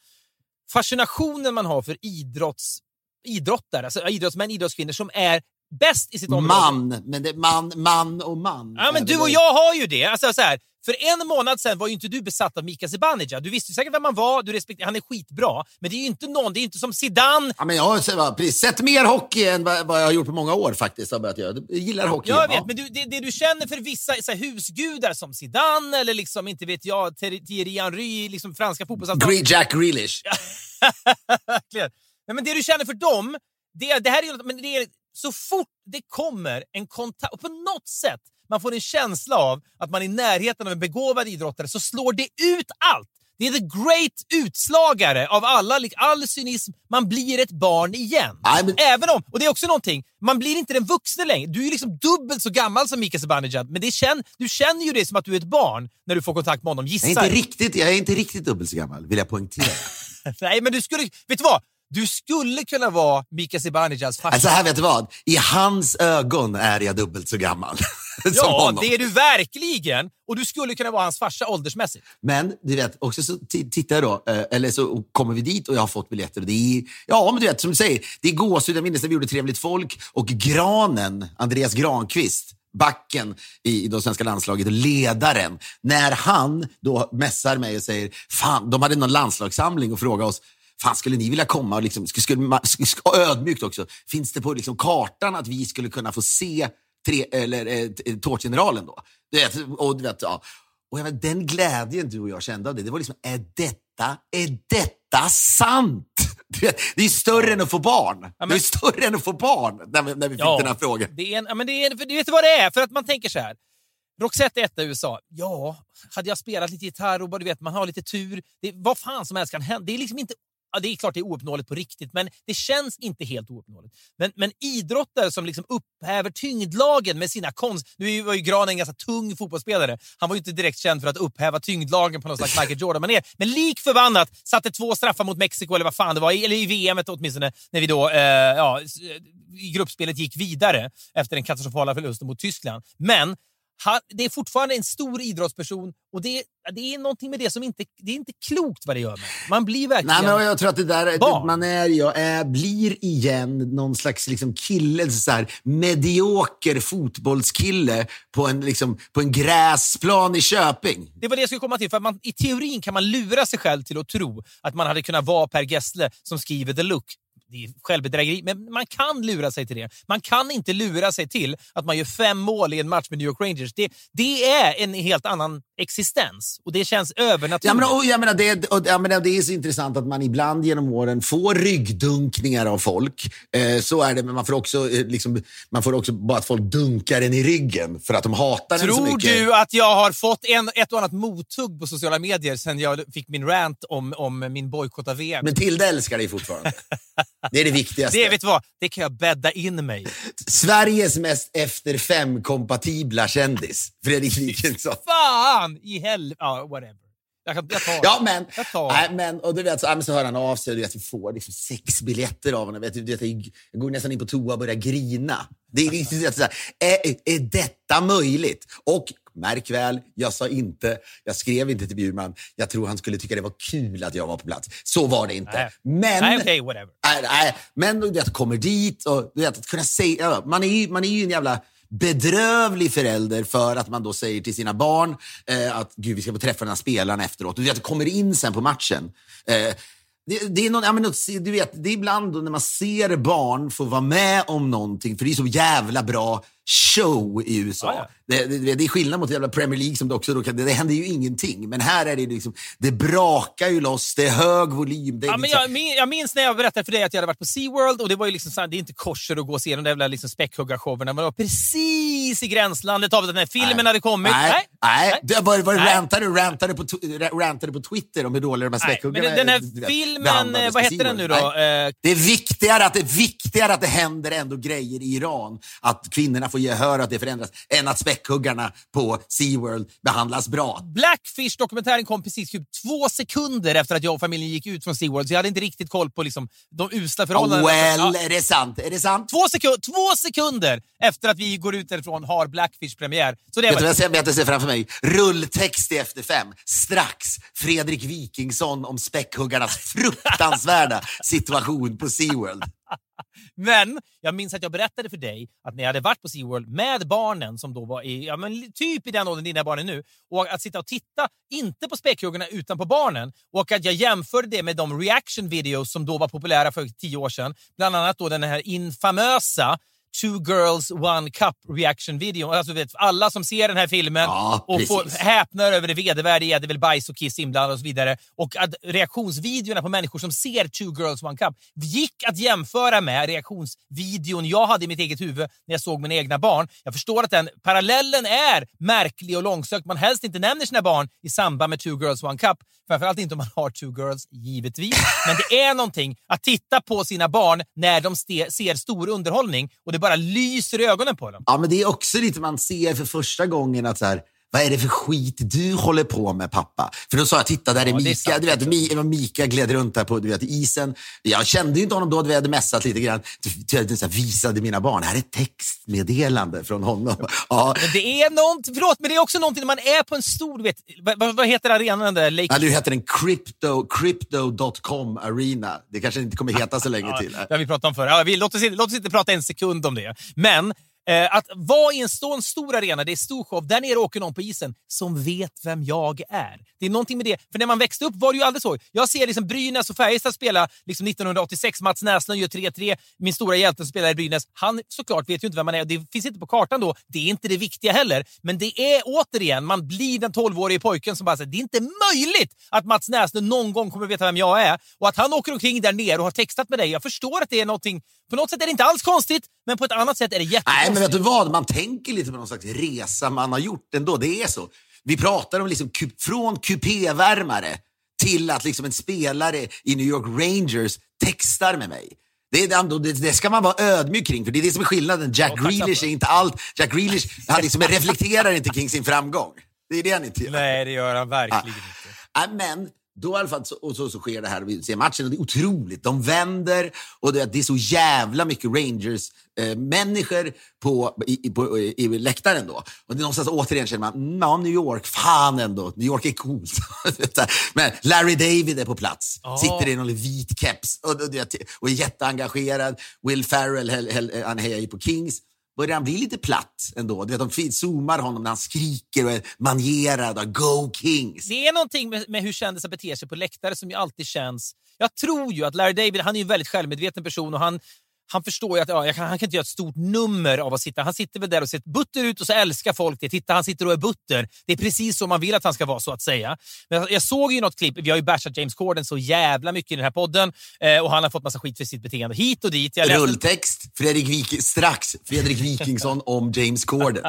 Speaker 1: fascinationen man har för idrotts, idrottare, alltså idrottsmän, idrottskvinnor som är bäst i sitt område.
Speaker 2: Man, men det, man, man och man.
Speaker 1: Ja, men du och jag har ju det. Alltså, så här, för en månad sedan var ju inte du besatt av Mika Zibanejad. Du visste säkert vem han var, du respekterar, han är skitbra. Men det är ju inte någon, det är inte som Zidane.
Speaker 2: Ja, men jag har precis, sett mer hockey än vad, jag har gjort på många år faktiskt. Göra. Jag gillar hockey.
Speaker 1: Jag vet,
Speaker 2: ja.
Speaker 1: men du, det, det du känner för vissa så här, husgudar som Zidane eller liksom, inte vet jag, Thierry- Henry, liksom franska fotbollslandslaget.
Speaker 2: Jack Grealish.
Speaker 1: Verkligen. Men det du känner för dem, det, det här är ju men det är så fort det kommer en kontakt, och på något sätt man får en känsla av att man är i närheten av en begåvad idrottare, så slår det ut allt. Det är the great utslagare av alla, all cynism. Man blir ett barn igen.
Speaker 2: Men-
Speaker 1: Även om, och det är också någonting, man blir inte den vuxne längre. Du är liksom dubbelt så gammal som Mika Zibanejad, men det känn, du känner ju det som att du är ett barn när du får kontakt med honom,
Speaker 2: Jag
Speaker 1: gissar
Speaker 2: är, inte riktigt, jag är inte riktigt dubbelt så gammal, vill jag poängtera.
Speaker 1: Nej, men du skulle... Vet du vad? Du skulle kunna vara Mika Zibanejads farsa.
Speaker 2: Alltså här vet du vad? I hans ögon är jag dubbelt så gammal.
Speaker 1: ja,
Speaker 2: honom.
Speaker 1: det är du verkligen. Och du skulle kunna vara hans farsa åldersmässigt.
Speaker 2: Men du vet, också så ti- tittar jag då, eh, eller så kommer vi dit och jag har fått biljetter. Och det är, ja, men du vet, som du säger, det är gåshud. Jag minns när vi gjorde Trevligt folk och Granen, Andreas Granqvist, backen i, i det svenska landslaget och ledaren, när han då mässar mig och säger, fan, de hade någon landslagssamling och frågade oss, Fan, skulle ni vilja komma och liksom, skulle, skulle, ödmjukt också, finns det på liksom kartan att vi skulle kunna få se tre, eller, eh, t- Tårtgeneralen då? Du vet, och, du vet, ja. och jag vet, den glädjen du och jag kände av det, det var liksom, är detta, är detta sant? Vet, Det är större än att få barn.
Speaker 1: men-
Speaker 2: Det är större än att få barn när vi, när vi fick den här frågan.
Speaker 1: Det är en, ja, men det är en, för, vet du vad det är? För att man tänker så här. Roxette etta i USA. Ja, hade jag spelat lite gitarr och bara, du vet, man har lite tur. Det, vad fan som helst kan hända. Det är liksom inte ja, det är klart det är ouppnåeligt på riktigt, men det känns inte helt ouppnåeligt. Men, men idrottare som liksom upphäver tyngdlagen med sina konst... Nu var ju Gran en ganska tung fotbollsspelare. Han var ju inte direkt känd för att upphäva tyngdlagen på något slags Michael Jordan-manér. Men lik förbannat satte två straffar mot Mexiko, eller vad fan det var, eller i VM åtminstone, när vi då eh, ja, eh, i gruppspelet gick vidare efter den katastrofala förlusten mot Tyskland. Men han, det är fortfarande en stor idrottsperson och det, det är någonting med det som inte, det är inte klokt vad det gör med. Man blir verkligen
Speaker 2: Nej, men Jag tror att det där, barn. man är, jag är, blir igen någon slags liksom kille, så här, medioker fotbollskille på en, liksom, på en gräsplan i Köping.
Speaker 1: Det var det jag skulle komma till. För man, I teorin kan man lura sig själv till att tro att man hade kunnat vara Per Gessle som skriver The Look det är självbedrägeri, men man kan lura sig till det. Man kan inte lura sig till att man gör fem mål i en match med New York Rangers. Det, det är en helt annan existens och det känns övernaturligt.
Speaker 2: Ja, men, och, jag menar, det, och, jag menar, det är så intressant att man ibland genom åren får ryggdunkningar av folk. Eh, så är det, men man får också, eh, liksom, man får också bara att folk dunkar en i ryggen för att de hatar
Speaker 1: Tror
Speaker 2: en så mycket.
Speaker 1: Tror du att jag har fått en, ett och annat mothugg på sociala medier sen jag fick min rant om, om min bojkott av VM?
Speaker 2: Men Tilde älskar dig fortfarande. Det är det viktigaste.
Speaker 1: Det, vet vad, det kan jag bädda in mig
Speaker 2: Sveriges mest efter fem-kompatibla kändis, Fredrik Wikingsson.
Speaker 1: Fan i helvete! Ja, whatever. Jag, kan, jag tar
Speaker 2: Ja, men,
Speaker 1: jag tar.
Speaker 2: nej, men, och du vet, så, så hör han av sig och du vet, vi får liksom sex biljetter av honom. Vet, du vet, jag går nästan in på toa och börjar grina. Det är, liksom så här, är, är detta möjligt? Och märk väl, jag sa inte, jag skrev inte till Bjurman, jag tror han skulle tycka det var kul att jag var på plats. Så var det inte.
Speaker 1: Nej.
Speaker 2: Men,
Speaker 1: Nej, okay, whatever.
Speaker 2: Nej, nej, men du vet, kommer dit och du vet, att kunna säga, man är ju, man är ju en jävla bedrövlig förälder för att man då säger till sina barn eh, att Gud, vi ska få träffa den här spelaren efteråt. Du vet, det kommer in sen på matchen. Eh, det, det, är någon, ja, men, du vet, det är ibland när man ser barn få vara med om någonting, för det är så jävla bra show i USA.
Speaker 1: Ja, ja.
Speaker 2: Det, det, det, är skillnad mot jävla Premier League som det också det, det händer ju ingenting. Men här är det liksom, det brakar ju loss, det är hög volym. Är
Speaker 1: ja, men
Speaker 2: liksom,
Speaker 1: jag, min, jag minns när jag berättade för dig att jag hade varit på SeaWorld och det var ju liksom, så här, det är inte korser att gå och se de där jävla liksom späckhuggarshowerna. Man var precis i gränslandet av att den här filmen
Speaker 2: Nej.
Speaker 1: hade kommit.
Speaker 2: Nej,
Speaker 1: Nej.
Speaker 2: nej. Det var, var,
Speaker 1: Nej.
Speaker 2: rantade, du rantade, på, rantade på Twitter om hur dåliga de här
Speaker 1: Nej,
Speaker 2: späckhuggarna
Speaker 1: men den här filmen, vad heter den nu då?
Speaker 2: Nej.
Speaker 1: Eh,
Speaker 2: Det är, viktigare att, det är viktigare att det händer ändå grejer i Iran, att kvinnorna får gehör, att det förändras, än att späckhuggarna på SeaWorld behandlas bra.
Speaker 1: Blackfish-dokumentären kom precis typ två sekunder efter att jag och familjen gick ut från SeaWorld, så jag hade inte riktigt koll på liksom, de usla förhållandena.
Speaker 2: well,
Speaker 1: Ja.
Speaker 2: är det sant? Är det sant?
Speaker 1: Två, sekund, två sekunder efter att vi går ut därifrån har Blackfish premiär. Så det
Speaker 2: Vet du vad jag ser, jag ser framför mig? Rulltext i Efter fem. Strax Fredrik Wikingsson om späckhuggarnas fruktansvärda situation på SeaWorld.
Speaker 1: men jag minns att jag berättade för dig att när jag hade varit på SeaWorld med barnen, som då var i, ja, men typ i den åldern dina barn är nu, och att sitta och titta, inte på späckhuggarna utan på barnen, och att jag jämförde det med de reaction videos som då var populära för tio år sedan. Bland annat då den här infamösa Two Girls One Cup reaction-videon. Alltså, vet, alla som ser den här filmen
Speaker 2: Ja,
Speaker 1: och får, häpnar över det vedervärdiga, det är väl bajs och kiss inblandat och så vidare. Och att reaktionsvideorna på människor som ser Two Girls One Cup gick att jämföra med reaktionsvideon jag hade i mitt eget huvud när jag såg mina egna barn. Jag förstår att den parallellen är märklig och långsökt. Man helst inte nämner sina barn i samband med Two Girls One Cup. Framförallt inte om man har Two Girls, givetvis. Men det är någonting att titta på sina barn när de ser stor underhållning och det det bara lyser i ögonen på dem.
Speaker 2: Ja, men det är också lite man ser för första gången att så här, vad är det för skit du håller på med pappa? För då sa jag, titta där är
Speaker 1: Ja, det är
Speaker 2: Mika.
Speaker 1: sant
Speaker 2: du vet. Mi, Mika gled runt där på du vet, isen. Jag kände inte honom då, vi hade mässat lite grann. Jag visade mina barn, här är ett textmeddelande från honom. Ja.
Speaker 1: Men det är någonting, förlåt, men det är också någonting när man är på en stor, du vet, vad, vad- heter arenan där? Lake
Speaker 2: Ja, nu heter den crypto, crypto.com arena. Det kanske inte kommer heta så länge till.
Speaker 1: Det har vi pratat om förr. Ja, vi, låt, oss, låt oss inte prata en sekund om det. Men eh, att vara i en, stå, en stor arena, det är stor show. Där nere åker någon på isen som vet vem jag är. Det är någonting med det. För när man växte upp var det ju aldrig så. Jag ser liksom Brynäs och Färjestad spela liksom 1986. Mats Näslund gör 3-3. Min stora hjälte som spelar i Brynäs, han såklart vet ju inte vem man är. Det finns inte på kartan då. Det är inte det viktiga heller. Men det är återigen, man blir den 12-årige pojken som bara säger det är inte möjligt att Mats Näslund någon gång kommer veta vem jag är. Och att han åker omkring där nere och har textat med dig. Jag förstår att det är någonting, på något sätt är det inte alls konstigt, men på ett annat sätt är det jättekonstigt.
Speaker 2: Nej, men vet du vad? Man tänker lite på någon slags resa man har gjort ändå. Det är så. Vi pratar om liksom från kupévärmare till att liksom en spelare i New York Rangers textar med mig. Det, det, det ska man vara ödmjuk kring, för det är det som är skillnaden. Jack
Speaker 1: Ja,
Speaker 2: Grealish är inte allt. Jack Grealish han liksom reflekterar inte kring sin framgång. Det är det han inte gör.
Speaker 1: Nej, det gör han verkligen inte.
Speaker 2: Ja, men då i alla fall och så, så sker det här och vi ser matchen och det är otroligt. De vänder och det, det är så jävla mycket Rangers-människor på, i, på, i, i läktaren då. Och det är någonstans återigen känner man, "Mm, ja, New York, fan ändå. New York är coolt. men Larry David är på plats,
Speaker 1: Ja.
Speaker 2: sitter i någon vit keps och, och, och är jätteengagerad. Will Ferrell, han hejar ju på Kings börjar han bli lite platt ändå. Du vet, de zoomar honom när han skriker och är manierad och Go Kings.
Speaker 1: Det är någonting med, med hur kändisar beter sig på läktare som ju alltid känns... Jag tror ju att Larry David, han är en väldigt självmedveten person och han, han förstår ju att ja, kan, han kan inte göra ett stort nummer av att sitta. Han sitter väl där och ser butter ut och så älskar folk det. Titta, han sitter och är butter. Det är precis så man vill att han ska vara, så att säga. Men jag, jag såg ju något klipp, vi har ju bashat James Corden så jävla mycket i den här podden eh, och han har fått massa skit för sitt beteende hit och dit. Jag
Speaker 2: Rulltext, Fredrik Wik strax Fredrik Wikingsson om James Corden.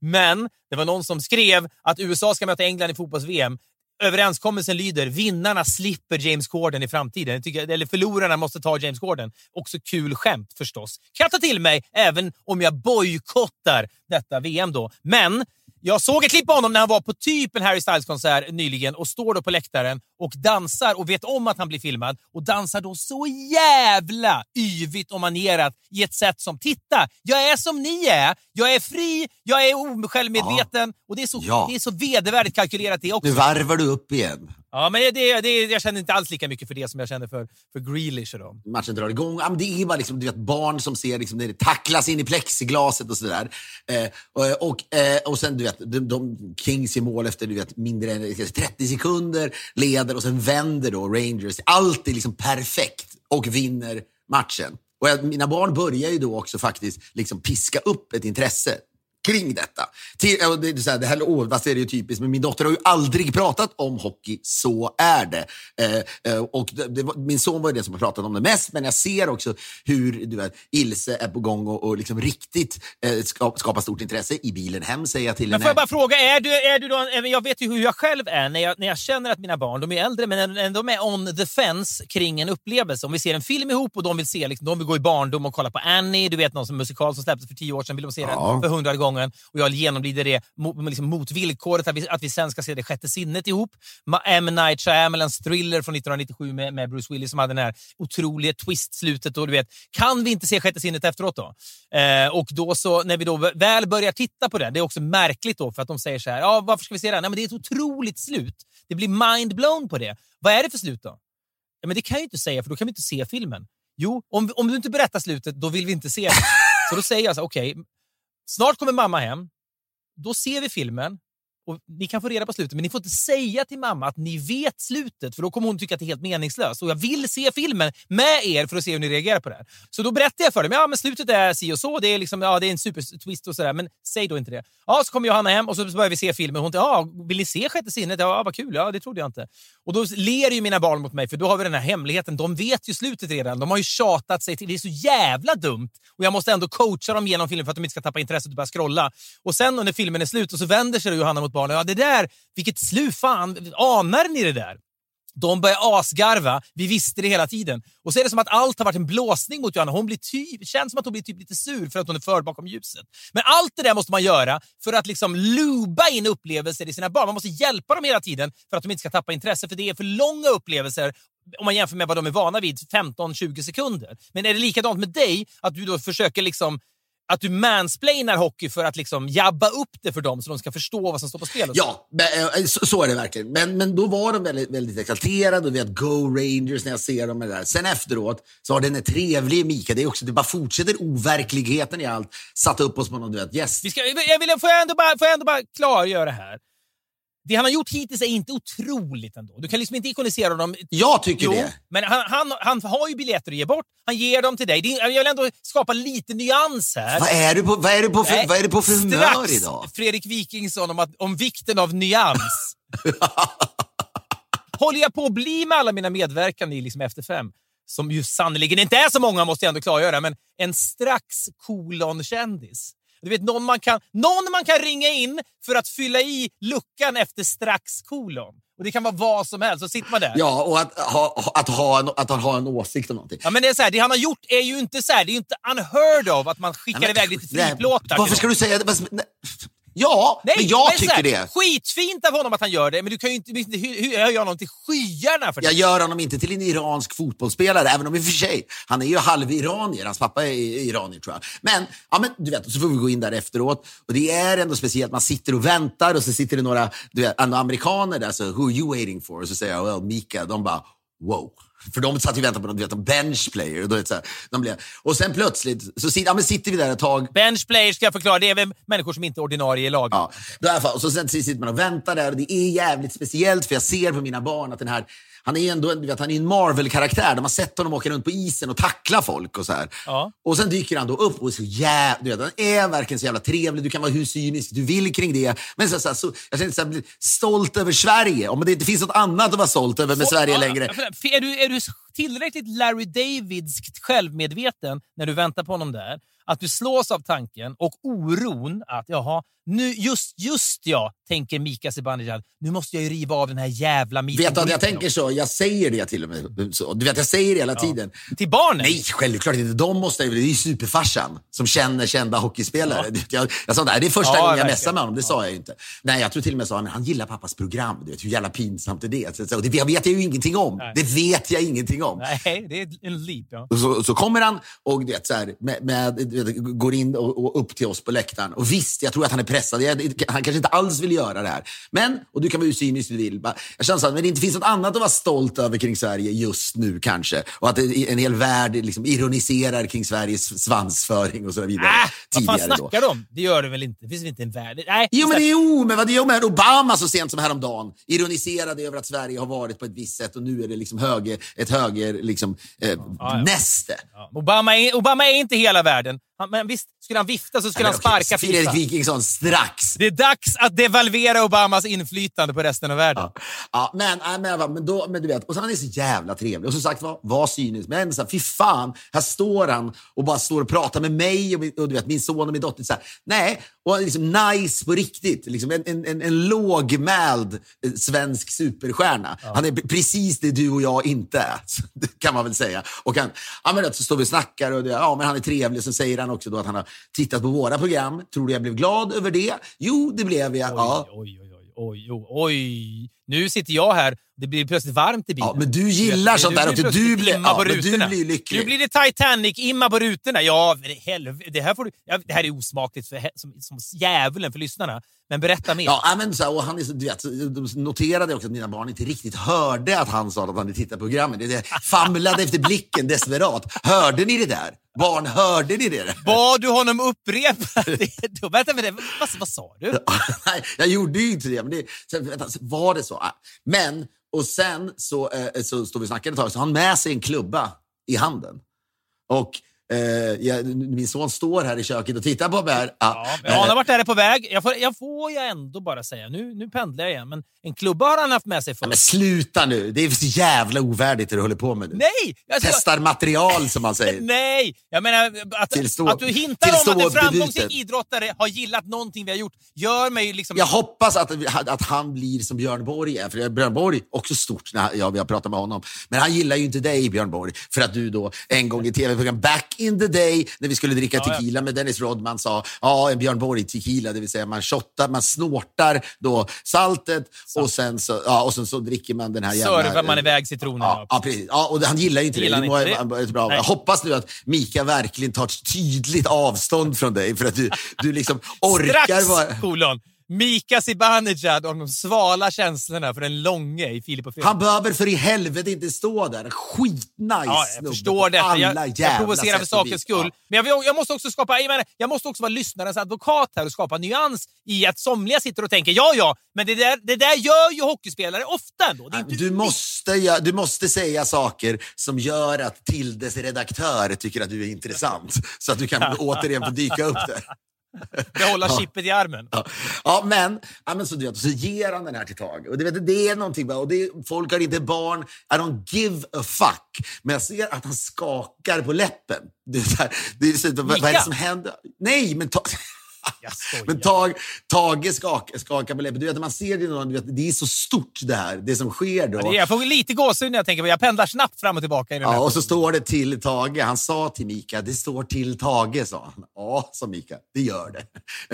Speaker 1: Men det var någon som skrev att USA ska möta England i fotbolls-VM. Överenskommelsen lyder vinnarna slipper James Corden i framtiden. Jag tycker, eller förlorarna måste ta James Corden. Också kul skämt förstås. Kan jag ta till mig även om jag bojkottar detta VM då. Men jag såg ett klipp på honom när han var på typ en Harry Styles-konsert nyligen och står då på läktaren och dansar och vet om att han blir filmad och dansar då så jävla yvigt och manerat i ett sätt som “Titta, jag är som ni är. Jag är fri, jag är osjälvmedveten” och det är, så,
Speaker 2: Ja.
Speaker 1: det är så vedervärdigt kalkylerat det också.
Speaker 2: Nu varvar du upp igen.
Speaker 1: Ja, men det, det, jag känner inte alls lika mycket för det som jag känner för, för Grealish och dem.
Speaker 2: Matchen drar igång. Ja, men det är bara liksom, du vet, barn som ser liksom, det tacklas in i plexiglaset och sådär. Eh, och, eh, och, eh, och sen, du vet, de, de Kings i mål efter du vet, mindre än 30 sekunder, leder och sen vänder då Rangers. Allt är liksom perfekt och vinner matchen. Och jag, mina barn börjar ju då också faktiskt liksom piska upp ett intresse kring detta. Det, är så här, det här åh, vad är det ju typiskt, men min dotter har ju aldrig pratat om hockey. Så är det. Eh, eh, och det, det var, min son var ju den som har pratat om det mest, men jag ser också hur du vet, Ilse är på gång och, och liksom riktigt eh, ska, skapar stort intresse. I bilen hem säger jag till
Speaker 1: Men
Speaker 2: henne.
Speaker 1: får jag bara fråga, är du, är du då, jag vet ju hur jag själv är när jag, när jag känner att mina barn, de är äldre, men än- de är on the fence kring en upplevelse. Om vi ser en film ihop och de vill se, liksom, de vill gå i barndom och kolla på Annie, du vet någon som musikal som släpptes för tio år sedan, vill de se
Speaker 2: Ja.
Speaker 1: den för hundrade gången och jag genomlider det mot, liksom, mot villkoret att vi, att vi sen ska se Det sjätte sinnet ihop. M. Night Shyamalans thriller från 1997 med, med Bruce Willis som hade den här otroliga twist-slutet. Och du vet, kan vi inte se Sjätte sinnet efteråt då? Eh, och då så, när vi då väl börjar titta på den, det är också märkligt då för att de säger så här, ja, varför ska vi se den? Nej, men det är ett otroligt slut. Det blir mind-blown på det. Vad är det för slut då? Ja, men det kan jag ju inte säga, för då kan vi inte se filmen. Jo, om, om du inte berättar slutet, då vill vi inte se det. Så då säger jag så okej, okej, snart kommer mamma hem. Då ser vi filmen. Och Ni kan få reda på slutet, men ni får inte säga till mamma att ni vet slutet, för då kommer hon tycka att det är helt meningslöst. Och jag vill se filmen med er för att se hur ni reagerar på det här. Så då berättar jag för dem, ja men slutet är si och så, det är, liksom, ja, det är en supertwist och sådär, men säg då inte det. Ja, så kommer Johanna hem och så börjar vi se filmen. Hon säger, ja, vill ni se Sjätte sinnet? Ja, vad kul, ja det trodde jag inte. Och då ler ju mina barn mot mig, för då har vi den här hemligheten. De vet ju slutet redan. De har ju tjatat sig till, det är så jävla dumt. Och jag måste ändå coacha dem genom filmen för att de inte ska tappa intresset och börja scrolla. Och sen när filmen är slut och så vänder sig Johanna mot barnen. Ja, det där, vilket slut, fan, anar ni det där? De börjar asgarva. Vi visste det hela tiden. Och så är det som att allt har varit en blåsning mot Johanna. Hon blir typ, känns som att hon blir typ lite sur för att hon är förd bakom ljuset. Men allt det där måste man göra för att liksom luba in upplevelser i sina barn. Man måste hjälpa dem hela tiden för att de inte ska tappa intresse. För det är för långa upplevelser om man jämför med vad de är vana vid, 15-20 sekunder. Men är det likadant med dig? Att du då försöker liksom att du mansplainar hockey för att liksom jabba upp det för dem så de ska förstå vad som står på spel?
Speaker 2: Ja, men, eh, så, så är det verkligen. Men, men då var de väldigt, väldigt exalterade och vi att Go Rangers när jag ser dem. med det där. Sen efteråt så har den är trevlig Mika. Det, är också, det bara fortsätter overkligheten i allt. Satt upp oss på någon du vet, yes.
Speaker 1: Vi ska, jag vill, får, jag ändå bara, får jag ändå bara klargöra det här? Det han har gjort hittills är inte otroligt ändå. Du kan liksom inte ikonisera honom.
Speaker 2: Jag tycker
Speaker 1: Jo,
Speaker 2: det.
Speaker 1: men han, han, han har ju biljetter att ge bort. Han ger dem till dig. Det jag vill ändå skapa lite nyans här.
Speaker 2: Vad är du på, vad är du på, för,
Speaker 1: Nej,
Speaker 2: vad är du på för humör
Speaker 1: strax,
Speaker 2: idag?
Speaker 1: Fredrik Wikingsson om, att, om vikten av nyans. Håller jag på att bli med alla mina medverkande i liksom Efter fem, som ju sannerligen inte är så många måste jag ändå klargöra, men en strax kolon-kändis. Du vet, någon man, kan, någon man kan ringa in för att fylla i luckan efter strax kolon. Och Det kan vara vad som helst. Så sitter man där.
Speaker 2: Ja, och att ha, att ha, en, att ha en åsikt om någonting.
Speaker 1: Ja, men det, är så här, det han har gjort är ju inte så här, det är ju inte unheard of att man skickar
Speaker 2: Nej, men-
Speaker 1: iväg lite friplåtar.
Speaker 2: Varför ska du säga det? Ja,
Speaker 1: Nej,
Speaker 2: men jag
Speaker 1: men
Speaker 2: tycker
Speaker 1: här,
Speaker 2: det.
Speaker 1: Skitfint av honom att han gör det, men du kan ju inte, inte höja honom till skyarna för det.
Speaker 2: Jag gör honom inte till en iransk fotbollsspelare, även om i och för sig, han är ju halv-iranier. Hans pappa är iranier tror jag. Men, ja, men du vet, så får vi gå in där efteråt. Och det är ändå speciellt, man sitter och väntar och så sitter det några du vet, amerikaner där, så who are you waiting for? Och så säger jag, well, Mika. De bara, wow. För de satt och väntade på någon, du vet, en bench player. Och, då, så här, de blev, och sen plötsligt så sitter, ja, men sitter vi där ett tag,
Speaker 1: Bench players ska jag förklara, det är väl människor som inte är ordinarie i laget.
Speaker 2: Ja, i alla fall. Och så sen sitter man och väntar där och det är jävligt speciellt för jag ser på mina barn att den här han är ändå du vet, han är en Marvel-karaktär. De har sett honom åka runt på isen och tackla folk och så här.
Speaker 1: Ja.
Speaker 2: Och sen dyker han då upp och är så jävla, han är verkligen så jävla trevlig. Du kan vara hur cynisk du vill kring det. Men så, så, här, så, jag känner så här, stolt över Sverige. Om det inte finns något annat att vara stolt över med Sverige
Speaker 1: Ja,
Speaker 2: längre.
Speaker 1: Är du, är du tillräckligt Larry Davidskt självmedveten när du väntar på honom där? Att du slås av tanken och oron att jaha, nu, just, just ja, tänker Mika Zibanejad, nu måste jag ju riva av den här jävla
Speaker 2: Vet du att jag tänker så? Jag säger det till och med. Så, du vet, jag säger det hela tiden.
Speaker 1: Till barnen?
Speaker 2: Nej, självklart inte. De måste ju, det är ju superfarsan som känner kända hockeyspelare. Jag, jag sa, nej, det är första
Speaker 1: Ja,
Speaker 2: gången jag messade med honom, det sa jag ju inte. Nej, jag tror till och med sa, men han gillar pappas program. Du vet, hur jävla pinsamt är det? Så, så, det vet jag ju ingenting om.
Speaker 1: Nej.
Speaker 2: Det vet jag ingenting om.
Speaker 1: Nej, det är en leap. Ja.
Speaker 2: Så, så kommer han och vet, så här, med, med, vet, går in och, och upp till oss på läktaren. Och visst, jag tror att han är pressad. Jag, han kanske inte alls vill göra det här. Men, och du kan vara hur cynisk du vill. Jag känner men det inte finns något annat att vara stolt över kring Sverige just nu kanske. Och att en hel värld liksom ironiserar kring Sveriges svansföring och så vidare.
Speaker 1: Äh, vad fan
Speaker 2: tidigare då.
Speaker 1: snackar du om? Det gör det väl inte? Det finns väl inte en värld? Nej,
Speaker 2: Jo, men jo, men vad det är med Obama så sent som häromdagen ironiserade över att Sverige har varit på ett visst sätt och nu är det liksom höger, ett höger liksom, eh,
Speaker 1: ja.
Speaker 2: näste.
Speaker 1: Ja, Obama, är, Obama är inte hela världen. Han, men visst, skulle han vifta så skulle han sparka
Speaker 2: Fredrik
Speaker 1: Fifa.
Speaker 2: Wikingsson strax.
Speaker 1: Det är dags att devalvera Obamas inflytande på resten av världen.
Speaker 2: Ja, ja men, nej, men, men, då, men du vet, och så han är så jävla trevlig. Och som sagt var, var cynisk. Men så här, fy fan, här står han och bara står och pratar med mig och, och du vet, min son och min dotter. Så här, nej, och liksom nice på riktigt. Liksom en, en, en, en lågmäld eh, svensk superstjärna. Han är precis det du och jag inte är, kan man väl säga. Och han, ja, men, så står vi och snackar och det, ja, men han är trevlig. Så säger han också då att han har tittat på våra program. Tror du jag blev glad över det? Jo, det blev jag. Ja.
Speaker 1: Oj, oj, oj, oj, oj, oj. Nu sitter jag här. Det blir plötsligt varmt i bilen.
Speaker 2: Ja, men du gillar sånt där också. Du blir,
Speaker 1: imma på
Speaker 2: ja, men du
Speaker 1: rutorna.
Speaker 2: blir lycklig.
Speaker 1: Nu blir det Titanic-imma på rutorna. Ja, helvete. Det här, får du, ja, det här är osmakligt för, som, som djävulen för lyssnarna. Men berätta mer.
Speaker 2: Ja, men så här, och han är du vet, de noterade också att mina barn inte riktigt hörde att han sa att han hade tittat på programmet. Det, famlade efter blicken desperat. Hörde ni det där? Barn, hörde ni det?
Speaker 1: Bad du honom upprepa det? Vänta, men det, vad, vad sa du?
Speaker 2: Nej, jag gjorde ju inte det. Men det, sen, vänta, var det så? Men, och sen så, eh, så står vi och snackar ett tag, så har han med sig en klubba i handen. Och eh, jag, min son står här i köket och tittar på mig. Här. Ah,
Speaker 1: Ja, men han har varit där på väg. Jag får, jag får jag ändå bara säga. Nu, nu pendlar jag igen. Men en klubba har han haft med sig
Speaker 2: Ja, men sluta nu! Det är så jävla ovärdigt det du håller på med nu.
Speaker 1: Nej! Alltså,
Speaker 2: Testar material som man säger.
Speaker 1: Nej! Jag menar, att,
Speaker 2: Till stå-
Speaker 1: att du hintar om att en framgångsrik idrottare har gillat någonting vi har gjort gör mig liksom...
Speaker 2: Jag hoppas att, att han blir som Björn Borg är. För Björn Borg också stort, när ja, vi har pratat med honom. Men han gillar ju inte dig, Björn Borg. För att du då en gång i tv-program back in the day, när vi skulle dricka
Speaker 1: Ja, ja.
Speaker 2: tequila med Dennis Rodman, sa ja, en Björn Borg tequila, det vill säga man shottar, man snortar då saltet och sen så, ja, och sen så dricker man den här jävla...
Speaker 1: Servar man iväg citronerna.
Speaker 2: Ja, ja, precis. Ja, och han gillar ju inte
Speaker 1: Gillar
Speaker 2: det.
Speaker 1: han
Speaker 2: det.
Speaker 1: inte
Speaker 2: må-
Speaker 1: det?
Speaker 2: bra. Jag hoppas nu att Mika verkligen tar tydligt avstånd från dig för att du, du liksom orkar
Speaker 1: Strax,
Speaker 2: vara...
Speaker 1: kolon! Mika Zibanejad om de svala känslorna för den långe i Filip och Fredrik.
Speaker 2: Han behöver för i helvete inte stå där. Skitnice
Speaker 1: Ja, jag förstår det.
Speaker 2: alla
Speaker 1: Jag, jag provocerar för sakens skull.
Speaker 2: Ja.
Speaker 1: Men jag, vill- jag, måste också skapa, jag, menar, jag måste också vara lyssnarens advokat här och skapa nyans i att somliga sitter och tänker ja, ja, men det där, det där gör ju hockeyspelare ofta ändå. Inte
Speaker 2: Du måste, du måste säga saker som gör att Tildes redaktör tycker att du är intressant. Så att du kan återigen få dyka upp där.
Speaker 1: Behålla
Speaker 2: Ja.
Speaker 1: chippet i armen.
Speaker 2: Ja, ja men, ja, men så, du vet, så ger han den här till Tage. Och det, det är någonting, och det är, folk har inte barn. I don't give a fuck. Men jag ser att han skakar på läppen. Det är, så här, det är, så, vad, vad är det som händer? Nej, men ta, Men Tage, Tage skakar skaka på läppen. Du vet, man ser det, någon, du vet, det är så stort det här, det som sker då.
Speaker 1: Ja, det är, jag får lite gåshud när jag tänker på Jag pendlar snabbt fram och tillbaka i den
Speaker 2: Ja, och så står det till Tage. Han sa till Mika, det står till Tage, sa han. Ja, sa Mika, det gör det.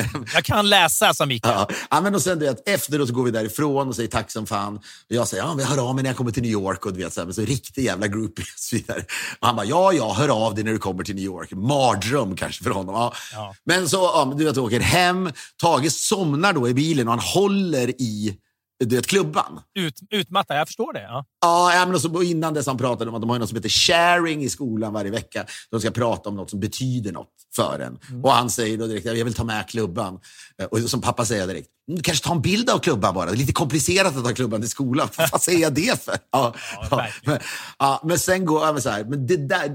Speaker 1: Jag kan läsa, sa Mikael.
Speaker 2: Ja, ja, men och sen, du vet, efteråt så går vi därifrån och säger tack som fan. Och jag säger, ja, men jag hör av mig när jag kommer till New York. Och du vet, så, här, men så riktig jävla groupie och så vidare. Och han bara, ja, ja, hör av dig när du kommer till New York. Mardröm kanske för honom. Ja.
Speaker 1: Ja.
Speaker 2: Men så, ja, du vet, åker hem. Tage somnar då i bilen och han håller i du vet, klubban.
Speaker 1: Ut, utmattad, jag förstår det. Ja.
Speaker 2: Ja, ja, men och så innan dess han pratade om att de har något som heter sharing i skolan varje vecka. De ska prata om något som betyder något för en.
Speaker 1: Mm.
Speaker 2: Och han säger då direkt, jag vill ta med klubban. Eh, Och som pappa säger direkt, "Mm, kanske ta en bild av klubban bara. Det är lite komplicerat att ta klubban till skolan. Vad säger jag det för? Ja, ja,
Speaker 1: verkligen.
Speaker 2: men, ja, men sen går jag så här, men det där,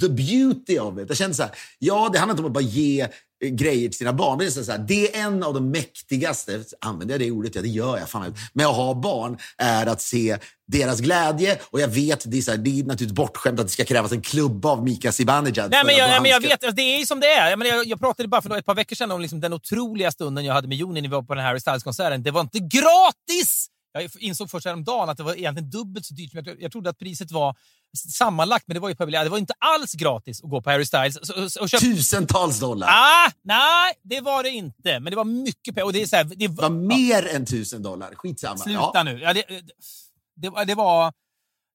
Speaker 2: the beauty of it. Jag känner så här, ja, det handlar inte om att bara ge eh, grejer till sina barn. Men det, är så här, det är en av de mäktigaste, använder jag det ordet? Ja, det gör jag. Fan, med att ha barn är att se deras glädje. Och jag vet, det är, så här, det är naturligtvis bortskämt att det ska krävas en klubba av Mika Zibanejad.
Speaker 1: Nej, men jag,
Speaker 2: han
Speaker 1: men jag
Speaker 2: ska-
Speaker 1: vet, alltså, det är ju som det är. Jag, menar, jag, jag pratade bara för ett par veckor sedan om liksom den otroliga stunden jag hade med Joni när vi var på den här Harry Styles-konserten. Det var inte gratis! Jag insåg först häromdagen att det var egentligen dubbelt så dyrt. Jag, jag trodde att priset var sammanlagt, men det var ju publikt. Det var inte alls gratis att gå på Harry Styles. Så, och köpa...
Speaker 2: Tusentals dollar.
Speaker 1: Ah, nej, det var det inte. Men det var mycket pengar. Och det är så här, det
Speaker 2: Det var mer än tusen dollar. Skitsamma.
Speaker 1: Sluta
Speaker 2: Ja.
Speaker 1: nu. Ja, det, det, var- det, var,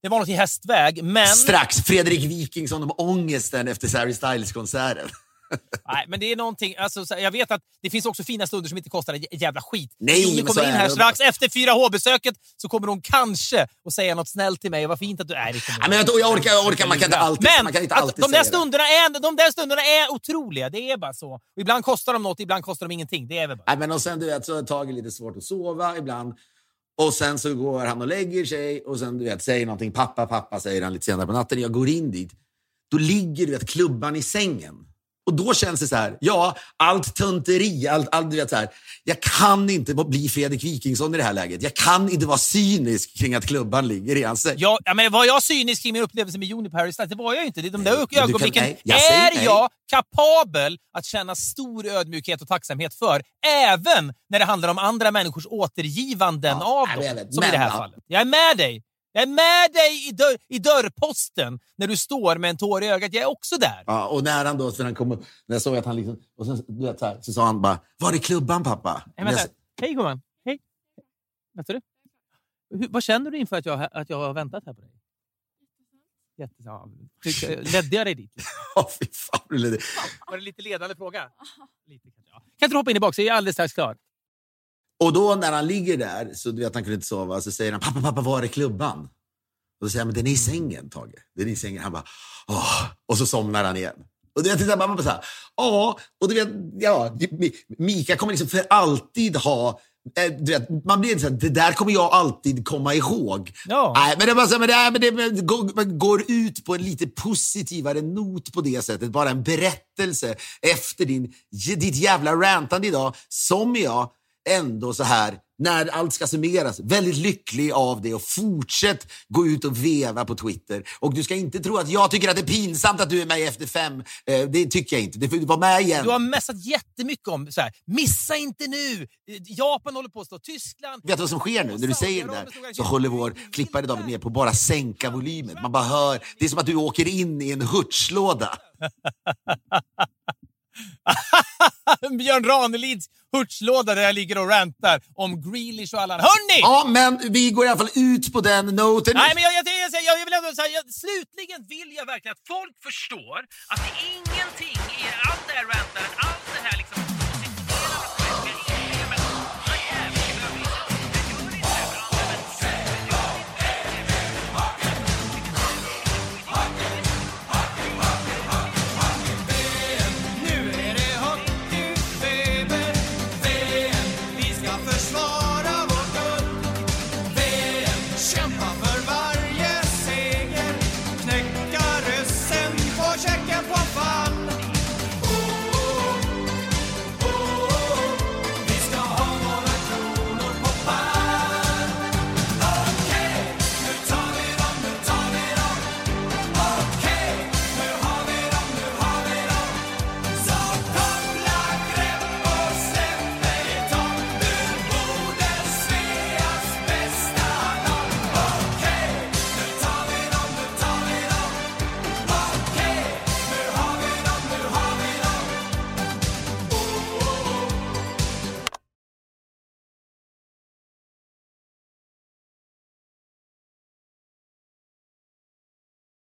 Speaker 1: det var något i hästväg, men...
Speaker 2: Strax Fredrik Wikingsson om ångesten efter Harry Styles-konserten.
Speaker 1: Nej, men det är någonting, alltså, jag vet att det finns också fina stunder som inte kostar ett jävla skit.
Speaker 2: Nej,
Speaker 1: Joni
Speaker 2: men
Speaker 1: kommer in
Speaker 2: är
Speaker 1: här strax efter 4H-besöket så kommer hon kanske att säga något snällt till mig. Vad fint att du är.
Speaker 2: Ja, men jag, jag, orkar, jag orkar, man kan inte alltid,
Speaker 1: Men
Speaker 2: man kan inte
Speaker 1: att
Speaker 2: alltid
Speaker 1: de, där stunderna är, de där stunderna är otroliga. Det är bara så. Och ibland kostar de något, ibland kostar de ingenting. Det är väl bara.
Speaker 2: Nej, men och sen du vet, så har Tage lite svårt att sova ibland. Och sen så går han och lägger sig och sen du vet, säger någonting. Pappa, pappa, säger han lite senare på natten. Jag går in dit. Då ligger du vet, klubban i sängen. Och då känns det så här, ja, allt tunteri, allt, allt du vet så här. Jag kan inte bli Fredrik Wikingsson i det här läget. Jag kan inte vara cynisk kring att klubban ligger i hans.
Speaker 1: Jag, ja, men var jag cynisk kring min upplevelse med Joni på Harry Styles? Det var jag ju inte. Det är de där
Speaker 2: Nej, kan-
Speaker 1: ögonblicken
Speaker 2: nej, jag säger
Speaker 1: är
Speaker 2: nej.
Speaker 1: jag kapabel att känna stor ödmjukhet och tacksamhet för, även när det handlar om andra människors återgivanden
Speaker 2: Ja,
Speaker 1: av dem. som i
Speaker 2: Men,
Speaker 1: det här
Speaker 2: ja.
Speaker 1: fallet. Jag är med dig. Jag är med dig i, dörr, i dörrposten när du står med en tår i ögat. Jag är också där.
Speaker 2: Ja, och när han då, för han kom, när jag såg att han liksom, och sen, du vet, så, här, så sa han bara, var är klubban pappa?
Speaker 1: Nej, vänta. Hej gumman. Hej. Vänta du. Hur, vad känner du inför att jag, att jag har väntat här på dig? Jätte, ja, tyckte- ledde jag dig dit?
Speaker 2: Ja, fy fan.
Speaker 1: Var det lite ledande fråga? Lite, ja. Kan inte du hoppa in i bak så är jag alldeles strax klar.
Speaker 2: Och då när han ligger där, så du vet han kunde inte sova, så säger han pappa, pappa, var är klubban? Och så säger han, men den är i sängen Tage. Den är i sängen. Han bara, åh. Och så somnar han igen. Och du vet, så man bara så här, ja, och du vet, ja, Mi- Mika kommer liksom för alltid ha eh, du vet, man blir så här, det där kommer jag alltid komma ihåg.
Speaker 1: Ja.
Speaker 2: Nej, men det, bara så men det, men det men går, man går ut på en lite positivare not på det sättet. Bara en berättelse efter din, ditt jävla rantande idag, som jag ändå så här, när allt ska summeras, väldigt lycklig av det och fortsätt gå ut och veva på Twitter. Och du ska inte tro att jag tycker att det är pinsamt att du är med i Efter fem. Eh, det tycker jag inte. Du får vara med igen.
Speaker 1: Du har messat jättemycket om så här, missa inte nu! Japan håller på att slå Tyskland.
Speaker 2: Vet du vad som sker nu? När du säger det där så håller vår klippare David ner på att bara sänka volymen. Man bara hör. Det är som att du åker in i en hurtslåda.
Speaker 1: Björn Ranelids hurtslåda där jag ligger och rantar om Grealish och alla. Hörni!
Speaker 2: Ja, men vi går i alla fall ut på den noten.
Speaker 1: Nej, men jag, jag, jag, jag, jag vill ändå säga, jag, slutligen vill jag verkligen att folk förstår att ingenting i allt det här rantandet,